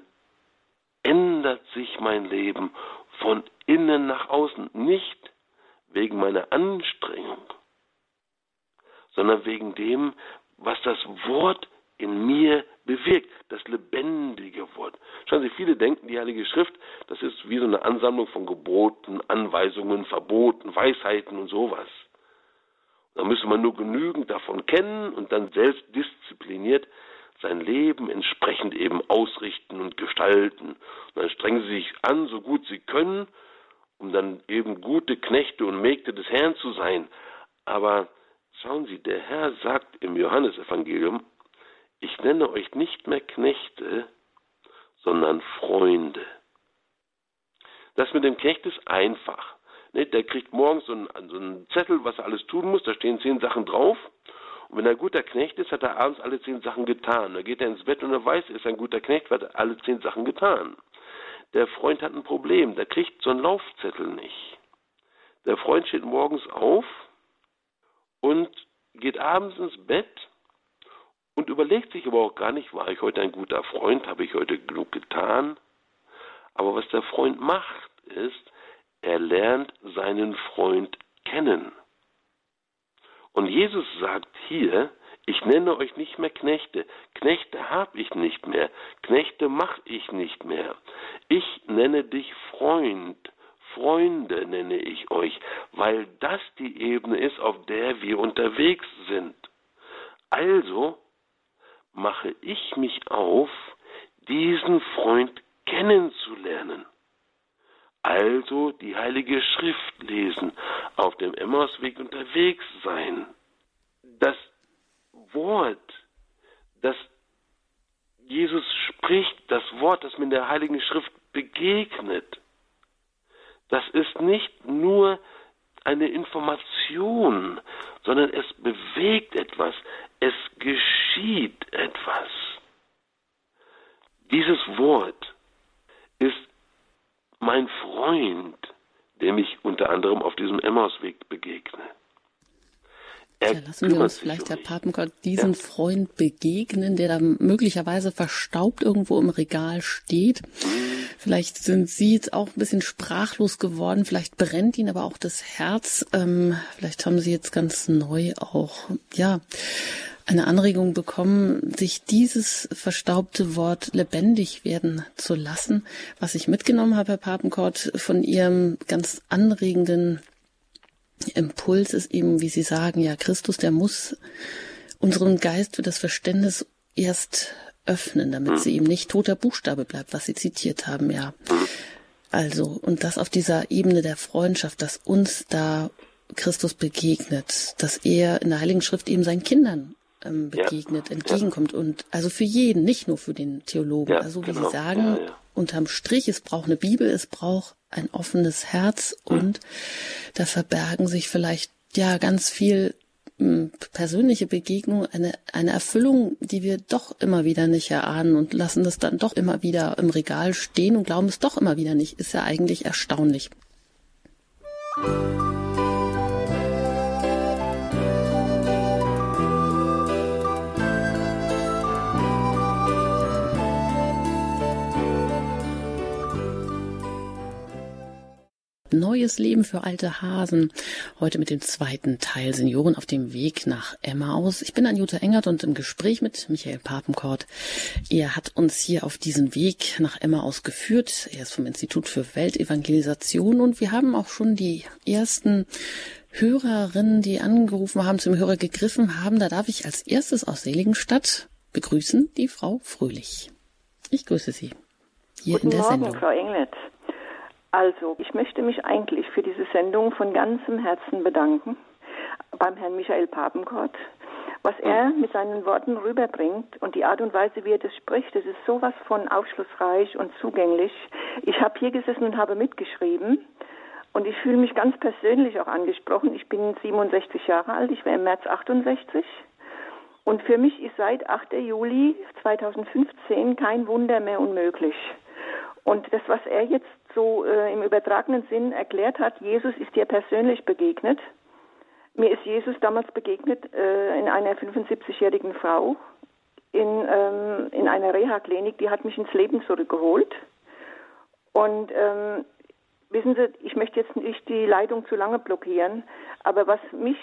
Speaker 2: ändert sich mein Leben von innen nach außen, nicht wegen meiner Anstrengung, sondern wegen dem, was das Wort in mir bewirkt, das lebendige Wort. Schauen Sie, viele denken, die Heilige Schrift, das ist wie so eine Ansammlung von Geboten, Anweisungen, Verboten, Weisheiten und sowas. Da müsste man nur genügend davon kennen und dann selbst diszipliniert sein Leben entsprechend eben ausrichten und gestalten. Und dann strengen sie sich an, so gut sie können, um dann eben gute Knechte und Mägde des Herrn zu sein. Aber schauen Sie, der Herr sagt im Johannesevangelium, ich nenne euch nicht mehr Knechte, sondern Freunde. Das mit dem Knecht ist einfach. Der kriegt morgens so einen, Zettel, was er alles tun muss, da stehen zehn Sachen drauf. Und wenn er ein guter Knecht ist, hat er abends alle zehn Sachen getan. Da geht er ins Bett und er weiß, er ist ein guter Knecht, weil er alle zehn Sachen getan. Der Freund hat ein Problem, der kriegt so einen Laufzettel nicht. Der Freund steht morgens auf und geht abends ins Bett und überlegt sich aber auch gar nicht, war ich heute ein guter Freund, habe ich heute genug getan. Aber was der Freund macht, ist, er lernt seinen Freund kennen. Und Jesus sagt hier, ich nenne euch nicht mehr Knechte. Knechte habe ich nicht mehr. Knechte mache ich nicht mehr. Ich nenne dich Freund. Freunde nenne ich euch, weil das die Ebene ist, auf der wir unterwegs sind. Also mache ich mich auf, diesen Freund kennenzulernen. Also die Heilige Schrift lesen, auf dem Emmausweg unterwegs sein. Das Wort, das Jesus spricht, das Wort, das mir in der Heiligen Schrift begegnet, das ist nicht nur eine Information, sondern es bewegt etwas, es geschieht etwas. Dieses Wort ist mein Freund, dem ich unter anderem auf diesem Emmausweg begegne.
Speaker 1: Er ja, lassen wir uns vielleicht, um Herr Papengott, diesen ja. Freund begegnen, der da möglicherweise verstaubt irgendwo im Regal steht. Vielleicht sind Sie jetzt auch ein bisschen sprachlos geworden, vielleicht brennt Ihnen aber auch das Herz. Ähm, vielleicht haben Sie jetzt ganz neu auch, ja, eine Anregung bekommen, sich dieses verstaubte Wort lebendig werden zu lassen. Was ich mitgenommen habe, Herr Papenkort, von Ihrem ganz anregenden Impuls ist eben, wie Sie sagen, ja, Christus, der muss unseren Geist für das Verständnis erst öffnen, damit sie ihm nicht toter Buchstabe bleibt, was Sie zitiert haben, ja. Also, und das auf dieser Ebene der Freundschaft, dass uns da Christus begegnet, dass er in der Heiligen Schrift eben seinen Kindern ähm, begegnet, ja. entgegenkommt und also für jeden, nicht nur für den Theologen. Ja, also wie genau. Sie sagen, ja, unterm Strich, es braucht eine Bibel, es braucht ein offenes Herz und da verbergen sich vielleicht ja ganz viel hm, persönliche Begegnung, eine, eine Erfüllung, die wir doch immer wieder nicht erahnen und lassen das dann doch immer wieder im Regal stehen und glauben es doch immer wieder nicht, ist ja eigentlich erstaunlich. Neues Leben für alte Hasen. Heute mit dem zweiten Teil Senioren auf dem Weg nach Emmaus. Ich bin Anjuta Engert und im Gespräch mit Michael Papenkort. Er hat uns hier auf diesen Weg nach Emmaus geführt. Er ist vom Institut für Weltevangelisation und wir haben auch schon die ersten Hörerinnen, die angerufen haben, zum Hörer gegriffen haben. Da darf ich als erstes aus Seligenstadt begrüßen die Frau Fröhlich. Ich grüße Sie hier
Speaker 3: Guten
Speaker 1: in der
Speaker 3: Morgen,
Speaker 1: Sendung.
Speaker 3: Frau Englet. Also, ich möchte mich eigentlich für diese Sendung von ganzem Herzen bedanken beim Herrn Michael Papenkort. Was er mit seinen Worten rüberbringt und die Art und Weise, wie er das spricht, das ist sowas von aufschlussreich und zugänglich. Ich habe hier gesessen und habe mitgeschrieben und ich fühle mich ganz persönlich auch angesprochen. Ich bin 67 Jahre alt, ich wäre im März 68. Und für mich ist seit 8. Juli 2015 kein Wunder mehr unmöglich. Und das, was er jetzt so äh, im übertragenen Sinn erklärt hat, Jesus ist dir persönlich begegnet. Mir ist Jesus damals begegnet äh, in einer 75-jährigen Frau in, ähm, in einer Reha-Klinik, die hat mich ins Leben zurückgeholt. Und ähm, wissen Sie, ich möchte jetzt nicht die Leitung zu lange blockieren, aber was mich,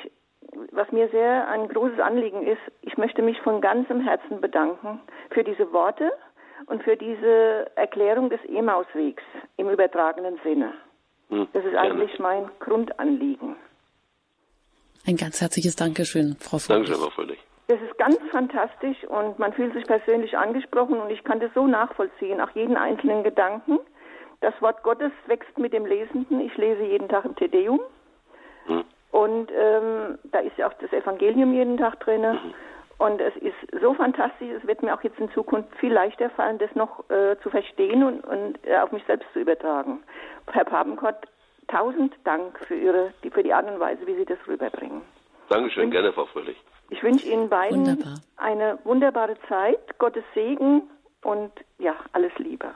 Speaker 3: was mir sehr ein großes Anliegen ist, ich möchte mich von ganzem Herzen bedanken für diese Worte und für diese Erklärung des Emauswegs im übertragenen Sinne.
Speaker 2: Hm,
Speaker 3: Das ist
Speaker 2: gerne.
Speaker 3: eigentlich mein Grundanliegen.
Speaker 1: Ein ganz herzliches Dankeschön, Frau Fröhlich.
Speaker 2: Dankeschön, Frau Fröhlich.
Speaker 3: Das ist ganz fantastisch und man fühlt sich persönlich angesprochen und ich kann das so nachvollziehen, auch jeden einzelnen Gedanken. Das Wort Gottes wächst mit dem Lesenden. Ich lese jeden Tag im Tedeum
Speaker 2: Hm.
Speaker 3: und ähm, da ist ja auch das Evangelium jeden Tag drin. Und es ist so fantastisch, es wird mir auch jetzt in Zukunft viel leichter fallen, das noch äh, zu verstehen und, und äh, auf mich selbst zu übertragen. Herr Papenkort, tausend Dank für, Ihre, die, für die Art und Weise, wie Sie das rüberbringen.
Speaker 2: Dankeschön, gerne, Frau Fröhlich.
Speaker 3: Ich wünsche Ihnen beiden
Speaker 1: Wunderbar.
Speaker 3: eine wunderbare Zeit, Gottes Segen und ja, alles Liebe.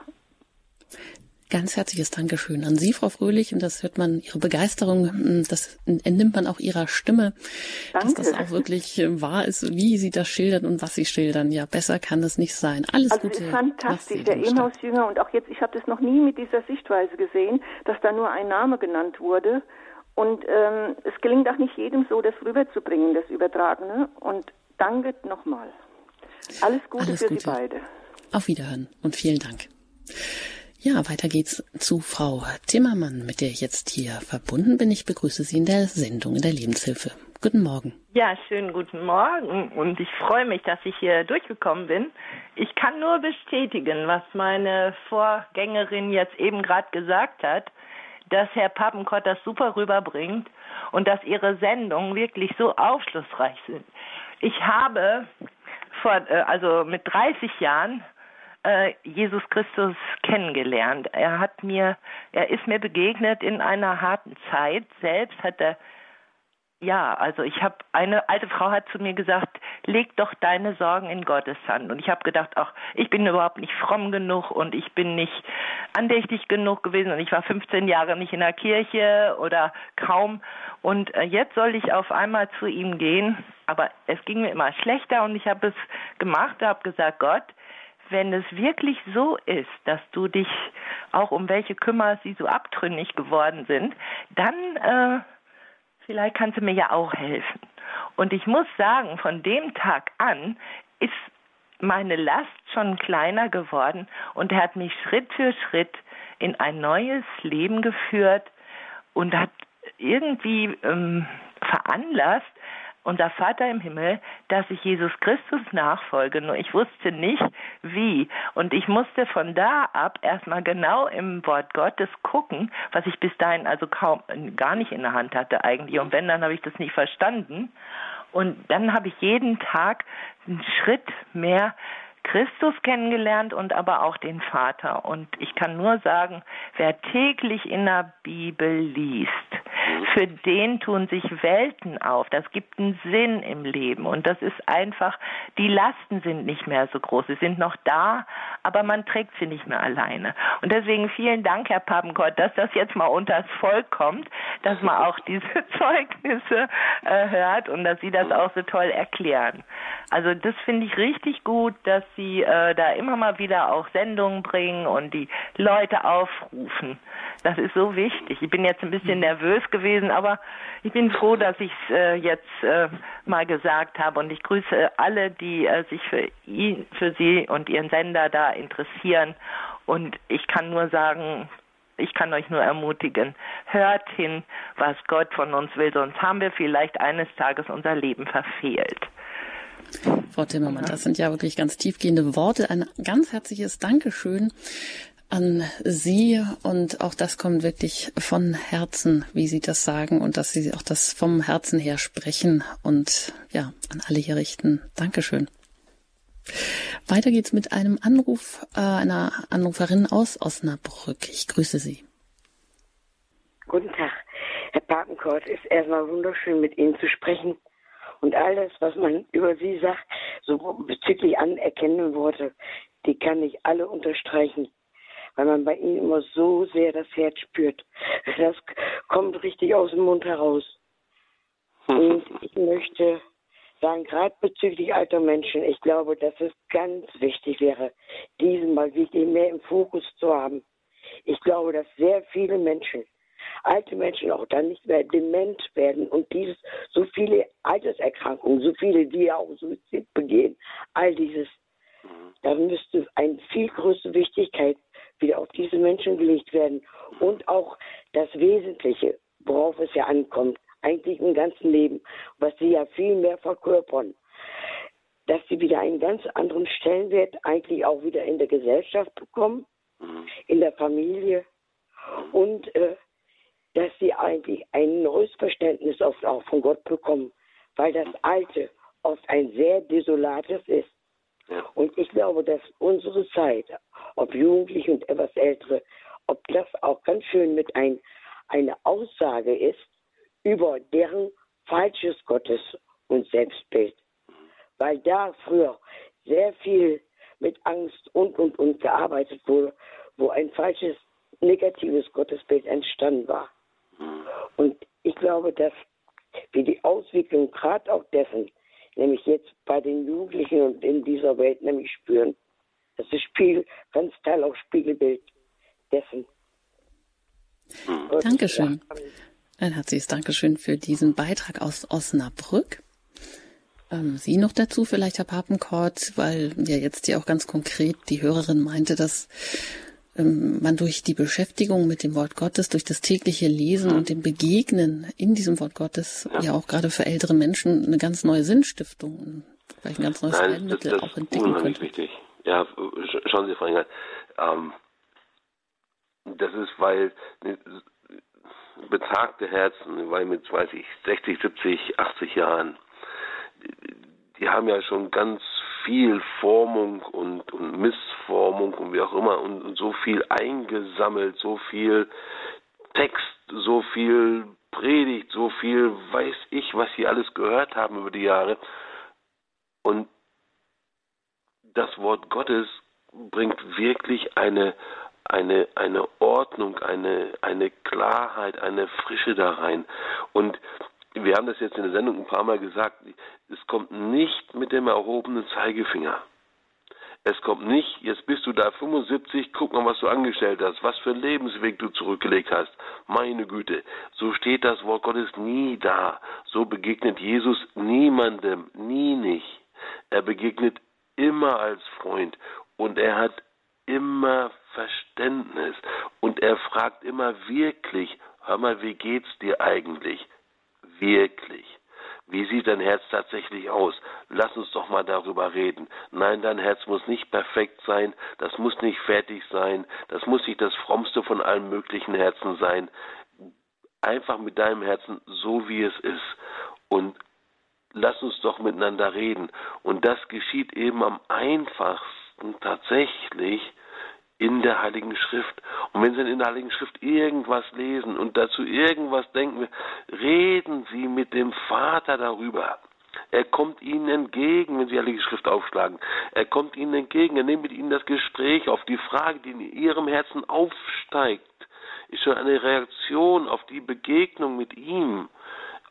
Speaker 1: Ganz herzliches Dankeschön an Sie, Frau Fröhlich. Und das hört man, Ihre Begeisterung, mm, das entnimmt man auch Ihrer Stimme, dass
Speaker 3: Danke.
Speaker 1: das auch wirklich äh, wahr ist, wie Sie das schildern und was Sie schildern. Ja, besser kann es nicht sein. Alles
Speaker 3: Also
Speaker 1: Gute.
Speaker 3: fantastisch, der. Emmaus-Jünger und auch jetzt, ich habe das noch nie mit dieser Sichtweise gesehen, dass da nur ein Name genannt wurde. Und ähm, es gelingt auch nicht jedem so, das rüberzubringen, das Übertragene. Und danke nochmal. Alles Gute
Speaker 1: Alles
Speaker 3: für
Speaker 1: Gute.
Speaker 3: Sie beide.
Speaker 1: Auf Wiederhören und vielen Dank. Ja, weiter geht's zu Frau Timmermann, mit der ich jetzt hier verbunden bin. Ich begrüße Sie in der Sendung in der Lebenshilfe. Guten Morgen.
Speaker 4: Ja, schönen guten Morgen und ich freue mich, dass ich hier durchgekommen bin. Ich kann nur bestätigen, was meine Vorgängerin jetzt eben gerade gesagt hat, dass Herr Pappenkott das super rüberbringt und dass Ihre Sendungen wirklich so aufschlussreich sind. Ich habe vor, äh, also mit 30 Jahren äh, Jesus Christus kennengelernt. Er hat mir, er ist mir begegnet in einer harten Zeit. Selbst hat er ja, also ich habe eine alte Frau hat zu mir gesagt, leg doch deine Sorgen in Gottes Hand. Und ich habe gedacht, ach, ich bin überhaupt nicht fromm genug und ich bin nicht andächtig genug gewesen und ich war 15 Jahre nicht in der Kirche oder kaum. Und äh, jetzt soll ich auf einmal zu ihm gehen, aber es ging mir immer schlechter und ich habe es gemacht, habe gesagt, Gott, wenn es wirklich so ist, dass du dich auch um welche kümmerst, die so abtrünnig geworden sind, dann äh, vielleicht kannst du mir ja auch helfen. Und ich muss sagen, von dem Tag an ist meine Last schon kleiner geworden und er hat mich Schritt für Schritt in ein neues Leben geführt und hat irgendwie ähm, veranlasst, unser Vater im Himmel, dass ich Jesus Christus nachfolge. Nur ich wusste nicht, wie. Und ich musste von da ab erstmal genau im Wort Gottes gucken, was ich bis dahin also kaum, gar nicht in der Hand hatte eigentlich. Und wenn, dann habe ich das nicht verstanden. Und dann habe ich jeden Tag einen Schritt mehr Christus kennengelernt und aber auch den Vater. Und ich kann nur sagen, wer täglich in der Bibel liest, für den tun sich Welten auf. Das gibt einen Sinn im Leben. Und das ist einfach, die Lasten sind nicht mehr so groß. Sie sind noch da, aber man trägt sie nicht mehr alleine. Und deswegen vielen Dank, Herr Papenkort, dass das jetzt mal unters Volk kommt, dass man auch diese Zeugnisse äh, hört und dass Sie das auch so toll erklären. Also das finde ich richtig gut, dass Sie äh, da immer mal wieder auch Sendungen bringen und die Leute aufrufen. Das ist so wichtig. Ich bin jetzt ein bisschen nervös gewesen, aber ich bin froh, dass ich es äh, jetzt äh, mal gesagt habe und ich grüße alle, die äh, sich für ihn, für Sie und Ihren Sender da interessieren. Und ich kann nur sagen, ich kann euch nur ermutigen, hört hin, was Gott von uns will, sonst haben wir vielleicht eines Tages unser Leben verfehlt.
Speaker 1: Frau Timmermann, das sind ja wirklich ganz tiefgehende Worte. Ein ganz herzliches Dankeschön an Sie und auch das kommt wirklich von Herzen, wie Sie das sagen und dass Sie auch das vom Herzen her sprechen und ja, an alle hier richten. Dankeschön. Weiter geht's mit einem Anruf äh, einer Anruferin aus Osnabrück. Ich grüße Sie.
Speaker 5: Guten Tag, Herr Papenkort. Ist erstmal wunderschön, mit Ihnen zu sprechen. Und alles, was man über Sie sagt, so bezüglich anerkennende Worte, die kann ich alle unterstreichen weil man bei ihnen immer so sehr das Herz spürt. Das kommt richtig aus dem Mund heraus. Und ich möchte sagen, gerade bezüglich alter Menschen, ich glaube, dass es ganz wichtig wäre, diesen mal wirklich mehr im Fokus zu haben. Ich glaube, dass sehr viele Menschen, alte Menschen auch dann nicht mehr dement werden und dieses, so viele Alterserkrankungen, so viele, die ja auch Suizid begehen, all dieses, mhm. da müsste eine viel größere Wichtigkeit wieder auf diese Menschen gelegt werden. Und auch das Wesentliche, worauf es ja ankommt, eigentlich im ganzen Leben, was sie ja viel mehr verkörpern, dass sie wieder einen ganz anderen Stellenwert eigentlich auch wieder in der Gesellschaft bekommen, mhm. in der Familie und äh, dass sie eigentlich ein neues Verständnis oft auch von Gott bekommen, weil das Alte oft ein sehr desolates ist. Und ich glaube, dass unsere Zeit, ob Jugendliche und etwas Ältere, ob das auch ganz schön mit ein, eine Aussage ist über deren falsches Gottes- und Selbstbild. Weil da früher sehr viel mit Angst und, und, und gearbeitet wurde, wo ein falsches, negatives Gottesbild entstanden war. Und ich glaube, dass wir die Auswicklung gerade auch dessen, nämlich jetzt bei den Jugendlichen und in dieser Welt nämlich spüren. Das ist Spiel, ganz Teil auch Spiegelbild dessen.
Speaker 1: Und Dankeschön. Ein herzliches Dankeschön für diesen Beitrag aus Osnabrück. Ähm, Sie noch dazu vielleicht, Herr Papenkort, weil ja jetzt ja auch ganz konkret die Hörerin meinte, dass ähm, man durch die Beschäftigung mit dem Wort Gottes, durch das tägliche Lesen und dem Begegnen in diesem Wort Gottes ja, ja auch gerade für ältere Menschen eine ganz neue Sinnstiftung, vielleicht ein ganz neues Nein, Heilmittel auch entdecken
Speaker 2: könnte. wichtig. Ja, schauen Sie, Frau Engel, ähm, das ist, weil betagte Herzen, weil mit, weiß ich, 60, 70, 80 Jahren, die haben ja schon ganz viel Formung und, und Missformung und wie auch immer und, und so viel eingesammelt, so viel Text, so viel Predigt, so viel weiß ich, was sie alles gehört haben über die Jahre. Und das Wort Gottes bringt wirklich eine, eine, eine Ordnung, eine, eine Klarheit, eine Frische da rein. Und wir haben das jetzt in der Sendung ein paar Mal gesagt, es kommt nicht mit dem erhobenen Zeigefinger. Es kommt nicht, jetzt bist du da 75, guck mal, was du angestellt hast, was für einen Lebensweg du zurückgelegt hast. Meine Güte, so steht das Wort Gottes nie da. So begegnet Jesus niemandem, nie nicht. Er begegnet immer als Freund und er hat immer Verständnis und er fragt immer wirklich, hör mal, wie geht's dir eigentlich? wirklich? Wie sieht dein Herz tatsächlich aus? Lass uns doch mal darüber reden. Nein, dein Herz muss nicht perfekt sein, das muss nicht fertig sein, das muss nicht das frommste von allen möglichen Herzen sein. Einfach mit deinem Herzen so wie es ist. Und lass uns doch miteinander reden. Und das geschieht eben am einfachsten tatsächlich in der Heiligen Schrift. Und wenn Sie in der Heiligen Schrift irgendwas lesen und dazu irgendwas denken, reden Sie mit dem Vater darüber. Er kommt Ihnen entgegen, wenn Sie die Heilige Schrift aufschlagen. Er kommt Ihnen entgegen. Er nimmt mit Ihnen das Gespräch auf. Die Frage, die in Ihrem Herzen aufsteigt, ist schon eine Reaktion auf die Begegnung mit ihm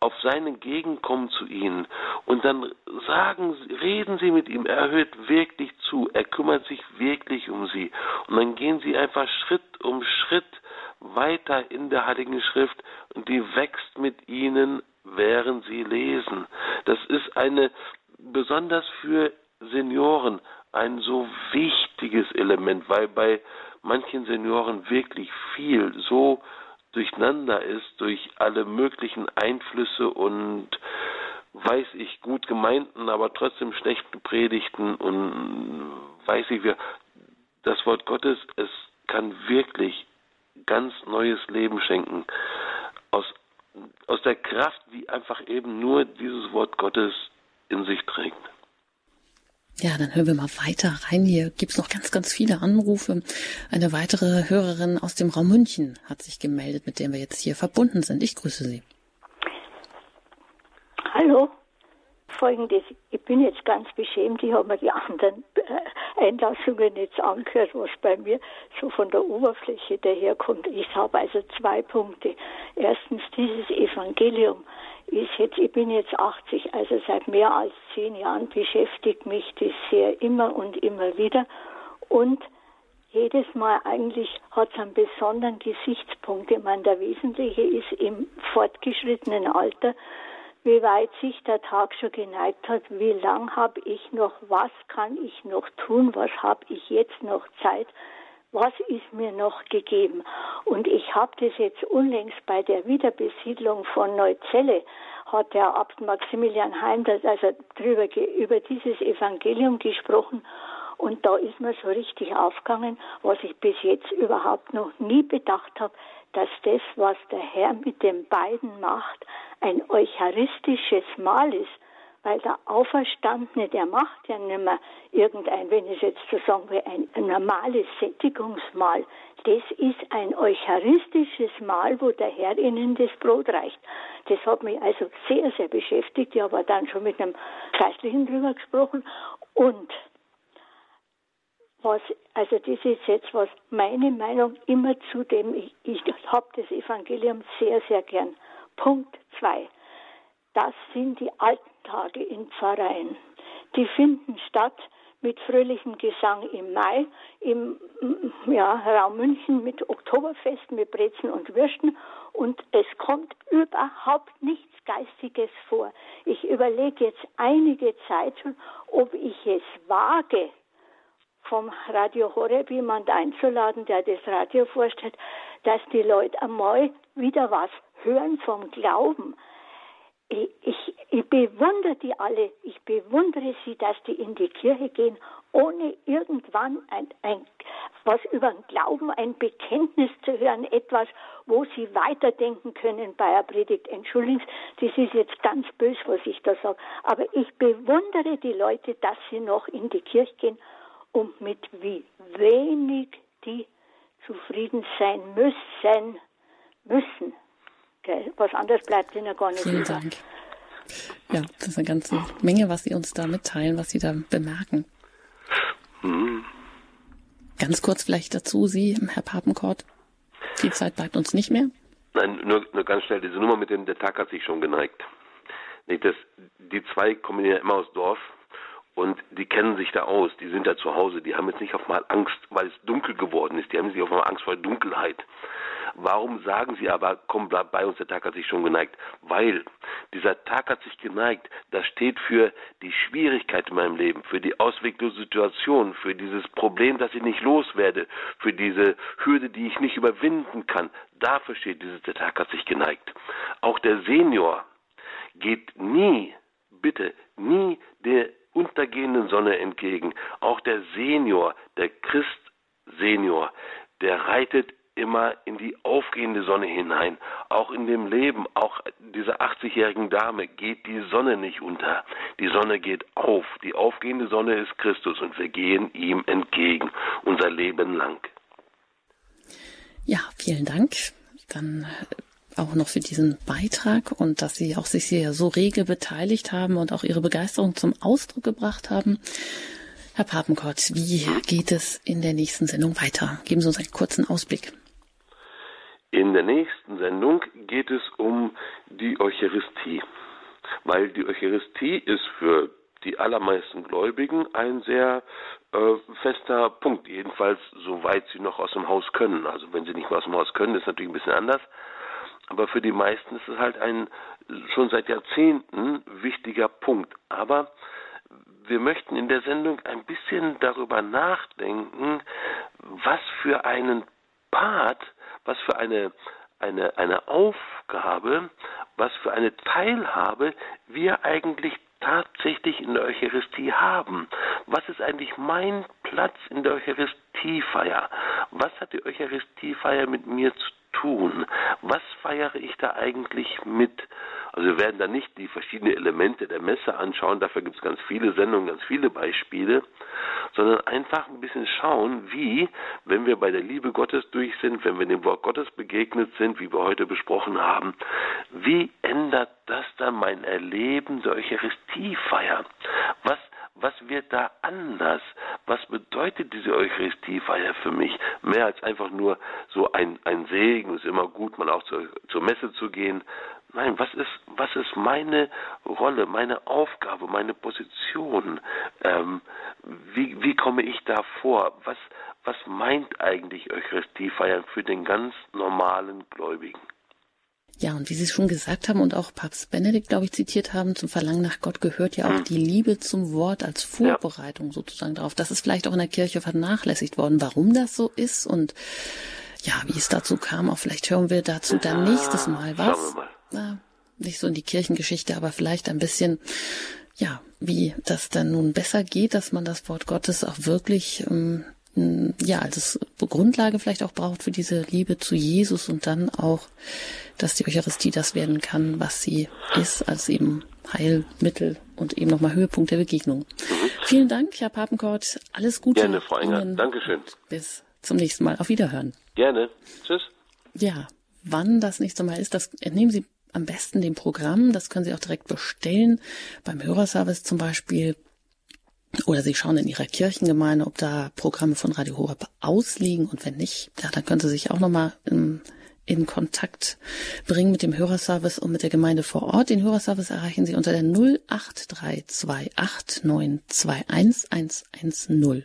Speaker 2: auf sein Entgegenkommen zu ihnen. Und dann sagen, reden sie mit ihm, er hört wirklich zu, er kümmert sich wirklich um sie. Und dann gehen sie einfach Schritt um Schritt weiter in der Heiligen Schrift und die wächst mit ihnen, während sie lesen. Das ist eine, besonders für Senioren, ein so wichtiges Element, weil bei manchen Senioren wirklich viel so durcheinander ist durch alle möglichen Einflüsse und weiß ich gut gemeinten, aber trotzdem schlechten Predigten und weiß ich, wir, das Wort Gottes, es kann wirklich ganz neues Leben schenken. Aus, aus der Kraft, die einfach eben nur dieses Wort Gottes in sich trägt.
Speaker 1: Ja, dann hören wir mal weiter rein. Hier gibt's noch ganz, ganz viele Anrufe. Eine weitere Hörerin aus dem Raum München hat sich gemeldet, mit der wir jetzt hier verbunden sind. Ich grüße Sie.
Speaker 6: Hallo. Folgendes, ich bin jetzt ganz beschämt, ich habe mir die anderen äh, Einlassungen jetzt angehört, was bei mir so von der Oberfläche daherkommt. Ich habe also zwei Punkte. Erstens dieses Evangelium ist jetzt, ich bin jetzt 80, also seit mehr als zehn Jahren beschäftigt mich das sehr immer und immer wieder. Und jedes Mal eigentlich hat es einen besonderen Gesichtspunkt. Ich meine, der Wesentliche ist im fortgeschrittenen Alter, wie weit sich der Tag schon geneigt hat, wie lang habe ich noch, was kann ich noch tun, was habe ich jetzt noch Zeit, was ist mir noch gegeben. Und ich habe das jetzt unlängst bei der Wiederbesiedlung von Neuzelle, hat der Abt Maximilian Heim also drüber, über dieses Evangelium gesprochen. Und da ist mir so richtig aufgegangen, was ich bis jetzt überhaupt noch nie bedacht habe, dass das, was der Herr mit den beiden macht, ein eucharistisches Mahl ist weil der Auferstandene, der macht ja nicht mehr irgendein, wenn ich jetzt so sagen will, ein, normales Sättigungsmahl. Das ist ein eucharistisches Mahl, wo der Herr ihnen das Brot reicht. Das hat mich also sehr, sehr beschäftigt. Ich habe dann schon mit einem Geistlichen drüber gesprochen. Und was, also das ist jetzt was, meine Meinung immer zu dem, ich, ich habe das Evangelium sehr, sehr gern. Punkt zwei. Das sind die alten Tage in Pfarreien. Die finden statt mit fröhlichem Gesang im Mai, im ja, Raum München mit Oktoberfest, mit Brezen und Würsten und es kommt überhaupt nichts Geistiges vor. Ich überlege jetzt einige Zeit schon, ob ich es wage, vom Radio Horeb jemand einzuladen, der das Radio vorstellt, dass die Leute einmal wieder was hören vom Glauben, ich, ich, bewundere die alle, ich bewundere sie, dass die in die Kirche gehen, ohne irgendwann ein, ein, was über den Glauben, ein Bekenntnis zu hören, etwas, wo sie weiterdenken können bei einer Predigt. Entschuldigen Sie, das ist jetzt ganz böse, was ich da sage, aber ich bewundere die Leute, dass sie noch in die Kirche gehen und mit wie wenig die zufrieden sein müssen, müssen. Was anderes bleibt ihnen gar nicht
Speaker 1: Vielen über. Dank. Ja, das ist eine ganze Menge, was Sie uns da mitteilen, was Sie da bemerken. Hm. Ganz kurz vielleicht dazu, Sie, Herr Papenkort. Viel Zeit bleibt uns nicht mehr.
Speaker 2: Nein, nur, nur ganz schnell, diese Nummer mit dem, der Tag hat sich schon geneigt. Nee, das, die zwei kommen ja immer aus Dorf und die kennen sich da aus, die sind da zu Hause, die haben jetzt nicht auf mal Angst, weil es dunkel geworden ist, die haben nicht auf mal Angst vor Dunkelheit. Warum sagen sie aber, komm, bleib bei uns, der Tag hat sich schon geneigt? Weil dieser Tag hat sich geneigt, das steht für die Schwierigkeit in meinem Leben, für die ausweglose Situation, für dieses Problem, das ich nicht loswerde, für diese Hürde, die ich nicht überwinden kann. Dafür steht dieses, der Tag hat sich geneigt. Auch der Senior geht nie, bitte, nie der untergehenden Sonne entgegen. Auch der Senior, der Christ Senior, der reitet immer in die aufgehende Sonne hinein. Auch in dem Leben, auch dieser 80-jährigen Dame geht die Sonne nicht unter. Die Sonne geht auf. Die aufgehende Sonne ist Christus und wir gehen ihm entgegen unser Leben lang.
Speaker 1: Ja, vielen Dank. Dann auch noch für diesen Beitrag und dass Sie auch sich hier so rege beteiligt haben und auch Ihre Begeisterung zum Ausdruck gebracht haben. Herr Papenkort, wie geht es in der nächsten Sendung weiter? Geben Sie uns einen kurzen Ausblick.
Speaker 2: In der nächsten Sendung geht es um die Eucharistie, weil die Eucharistie ist für die allermeisten Gläubigen ein sehr äh, fester Punkt, jedenfalls soweit sie noch aus dem Haus können. Also wenn sie nicht mehr aus dem Haus können, ist natürlich ein bisschen anders. Aber für die meisten ist es halt ein schon seit Jahrzehnten wichtiger Punkt. Aber wir möchten in der Sendung ein bisschen darüber nachdenken, was für einen Part, was für eine, eine, eine Aufgabe, was für eine Teilhabe wir eigentlich tatsächlich in der Eucharistie haben. Was ist eigentlich mein Platz in der Eucharistiefeier? Was hat die Eucharistiefeier mit mir zu tun? Was feiere ich da eigentlich mit? Also wir werden da nicht die verschiedenen Elemente der Messe anschauen, dafür gibt es ganz viele Sendungen, ganz viele Beispiele, sondern einfach ein bisschen schauen, wie, wenn wir bei der Liebe Gottes durch sind, wenn wir dem Wort Gottes begegnet sind, wie wir heute besprochen haben, wie ändert das dann mein Erleben der Eucharistiefeier? Was was wird da anders? Was bedeutet diese Eucharistiefeier für mich? Mehr als einfach nur so ein, ein Segen, es ist immer gut, mal auch zur, zur Messe zu gehen. Nein, was ist, was ist meine Rolle, meine Aufgabe, meine Position? Ähm, wie, wie komme ich da vor? Was, was meint eigentlich Eucharistiefeiern für den ganz normalen Gläubigen?
Speaker 1: Ja, und wie Sie schon gesagt haben und auch Papst Benedikt, glaube ich, zitiert haben, zum Verlangen nach Gott gehört ja auch hm. die Liebe zum Wort als Vorbereitung ja. sozusagen darauf. Das ist vielleicht auch in der Kirche vernachlässigt worden, warum das so ist und ja, wie es dazu kam. Auch vielleicht hören wir dazu dann nächstes Mal was. Ja, nicht so in die Kirchengeschichte, aber vielleicht ein bisschen, ja, wie das dann nun besser geht, dass man das Wort Gottes auch wirklich ähm, ja, als Grundlage vielleicht auch braucht für diese Liebe zu Jesus und dann auch, dass die Eucharistie das werden kann, was sie ist, als eben Heilmittel und eben nochmal Höhepunkt der Begegnung. Mhm. Vielen Dank, Herr Papenkort. Alles Gute.
Speaker 2: Gerne, Frau Enger. Dankeschön.
Speaker 1: Bis zum nächsten Mal. Auf Wiederhören.
Speaker 2: Gerne. Tschüss.
Speaker 1: Ja, wann das nächste Mal ist, das entnehmen Sie am besten dem Programm. Das können Sie auch direkt bestellen. Beim Hörerservice zum Beispiel oder Sie schauen in Ihrer Kirchengemeinde, ob da Programme von Radio Horeb ausliegen und wenn nicht, ja, dann können Sie sich auch nochmal in, in Kontakt bringen mit dem Hörerservice und mit der Gemeinde vor Ort. Den Hörerservice erreichen Sie unter der 08328921110.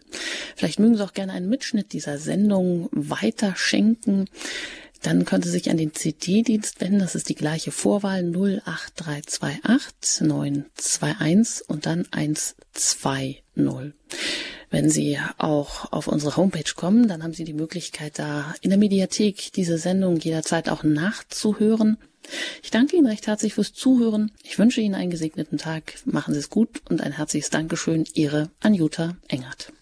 Speaker 1: Vielleicht mögen Sie auch gerne einen Mitschnitt dieser Sendung weiter schenken. Dann können Sie sich an den CD-Dienst wenden. Das ist die gleiche Vorwahl 08328 921 und dann 120. Wenn Sie auch auf unsere Homepage kommen, dann haben Sie die Möglichkeit, da in der Mediathek diese Sendung jederzeit auch nachzuhören. Ich danke Ihnen recht herzlich fürs Zuhören. Ich wünsche Ihnen einen gesegneten Tag. Machen Sie es gut und ein herzliches Dankeschön. Ihre Anjuta Engert.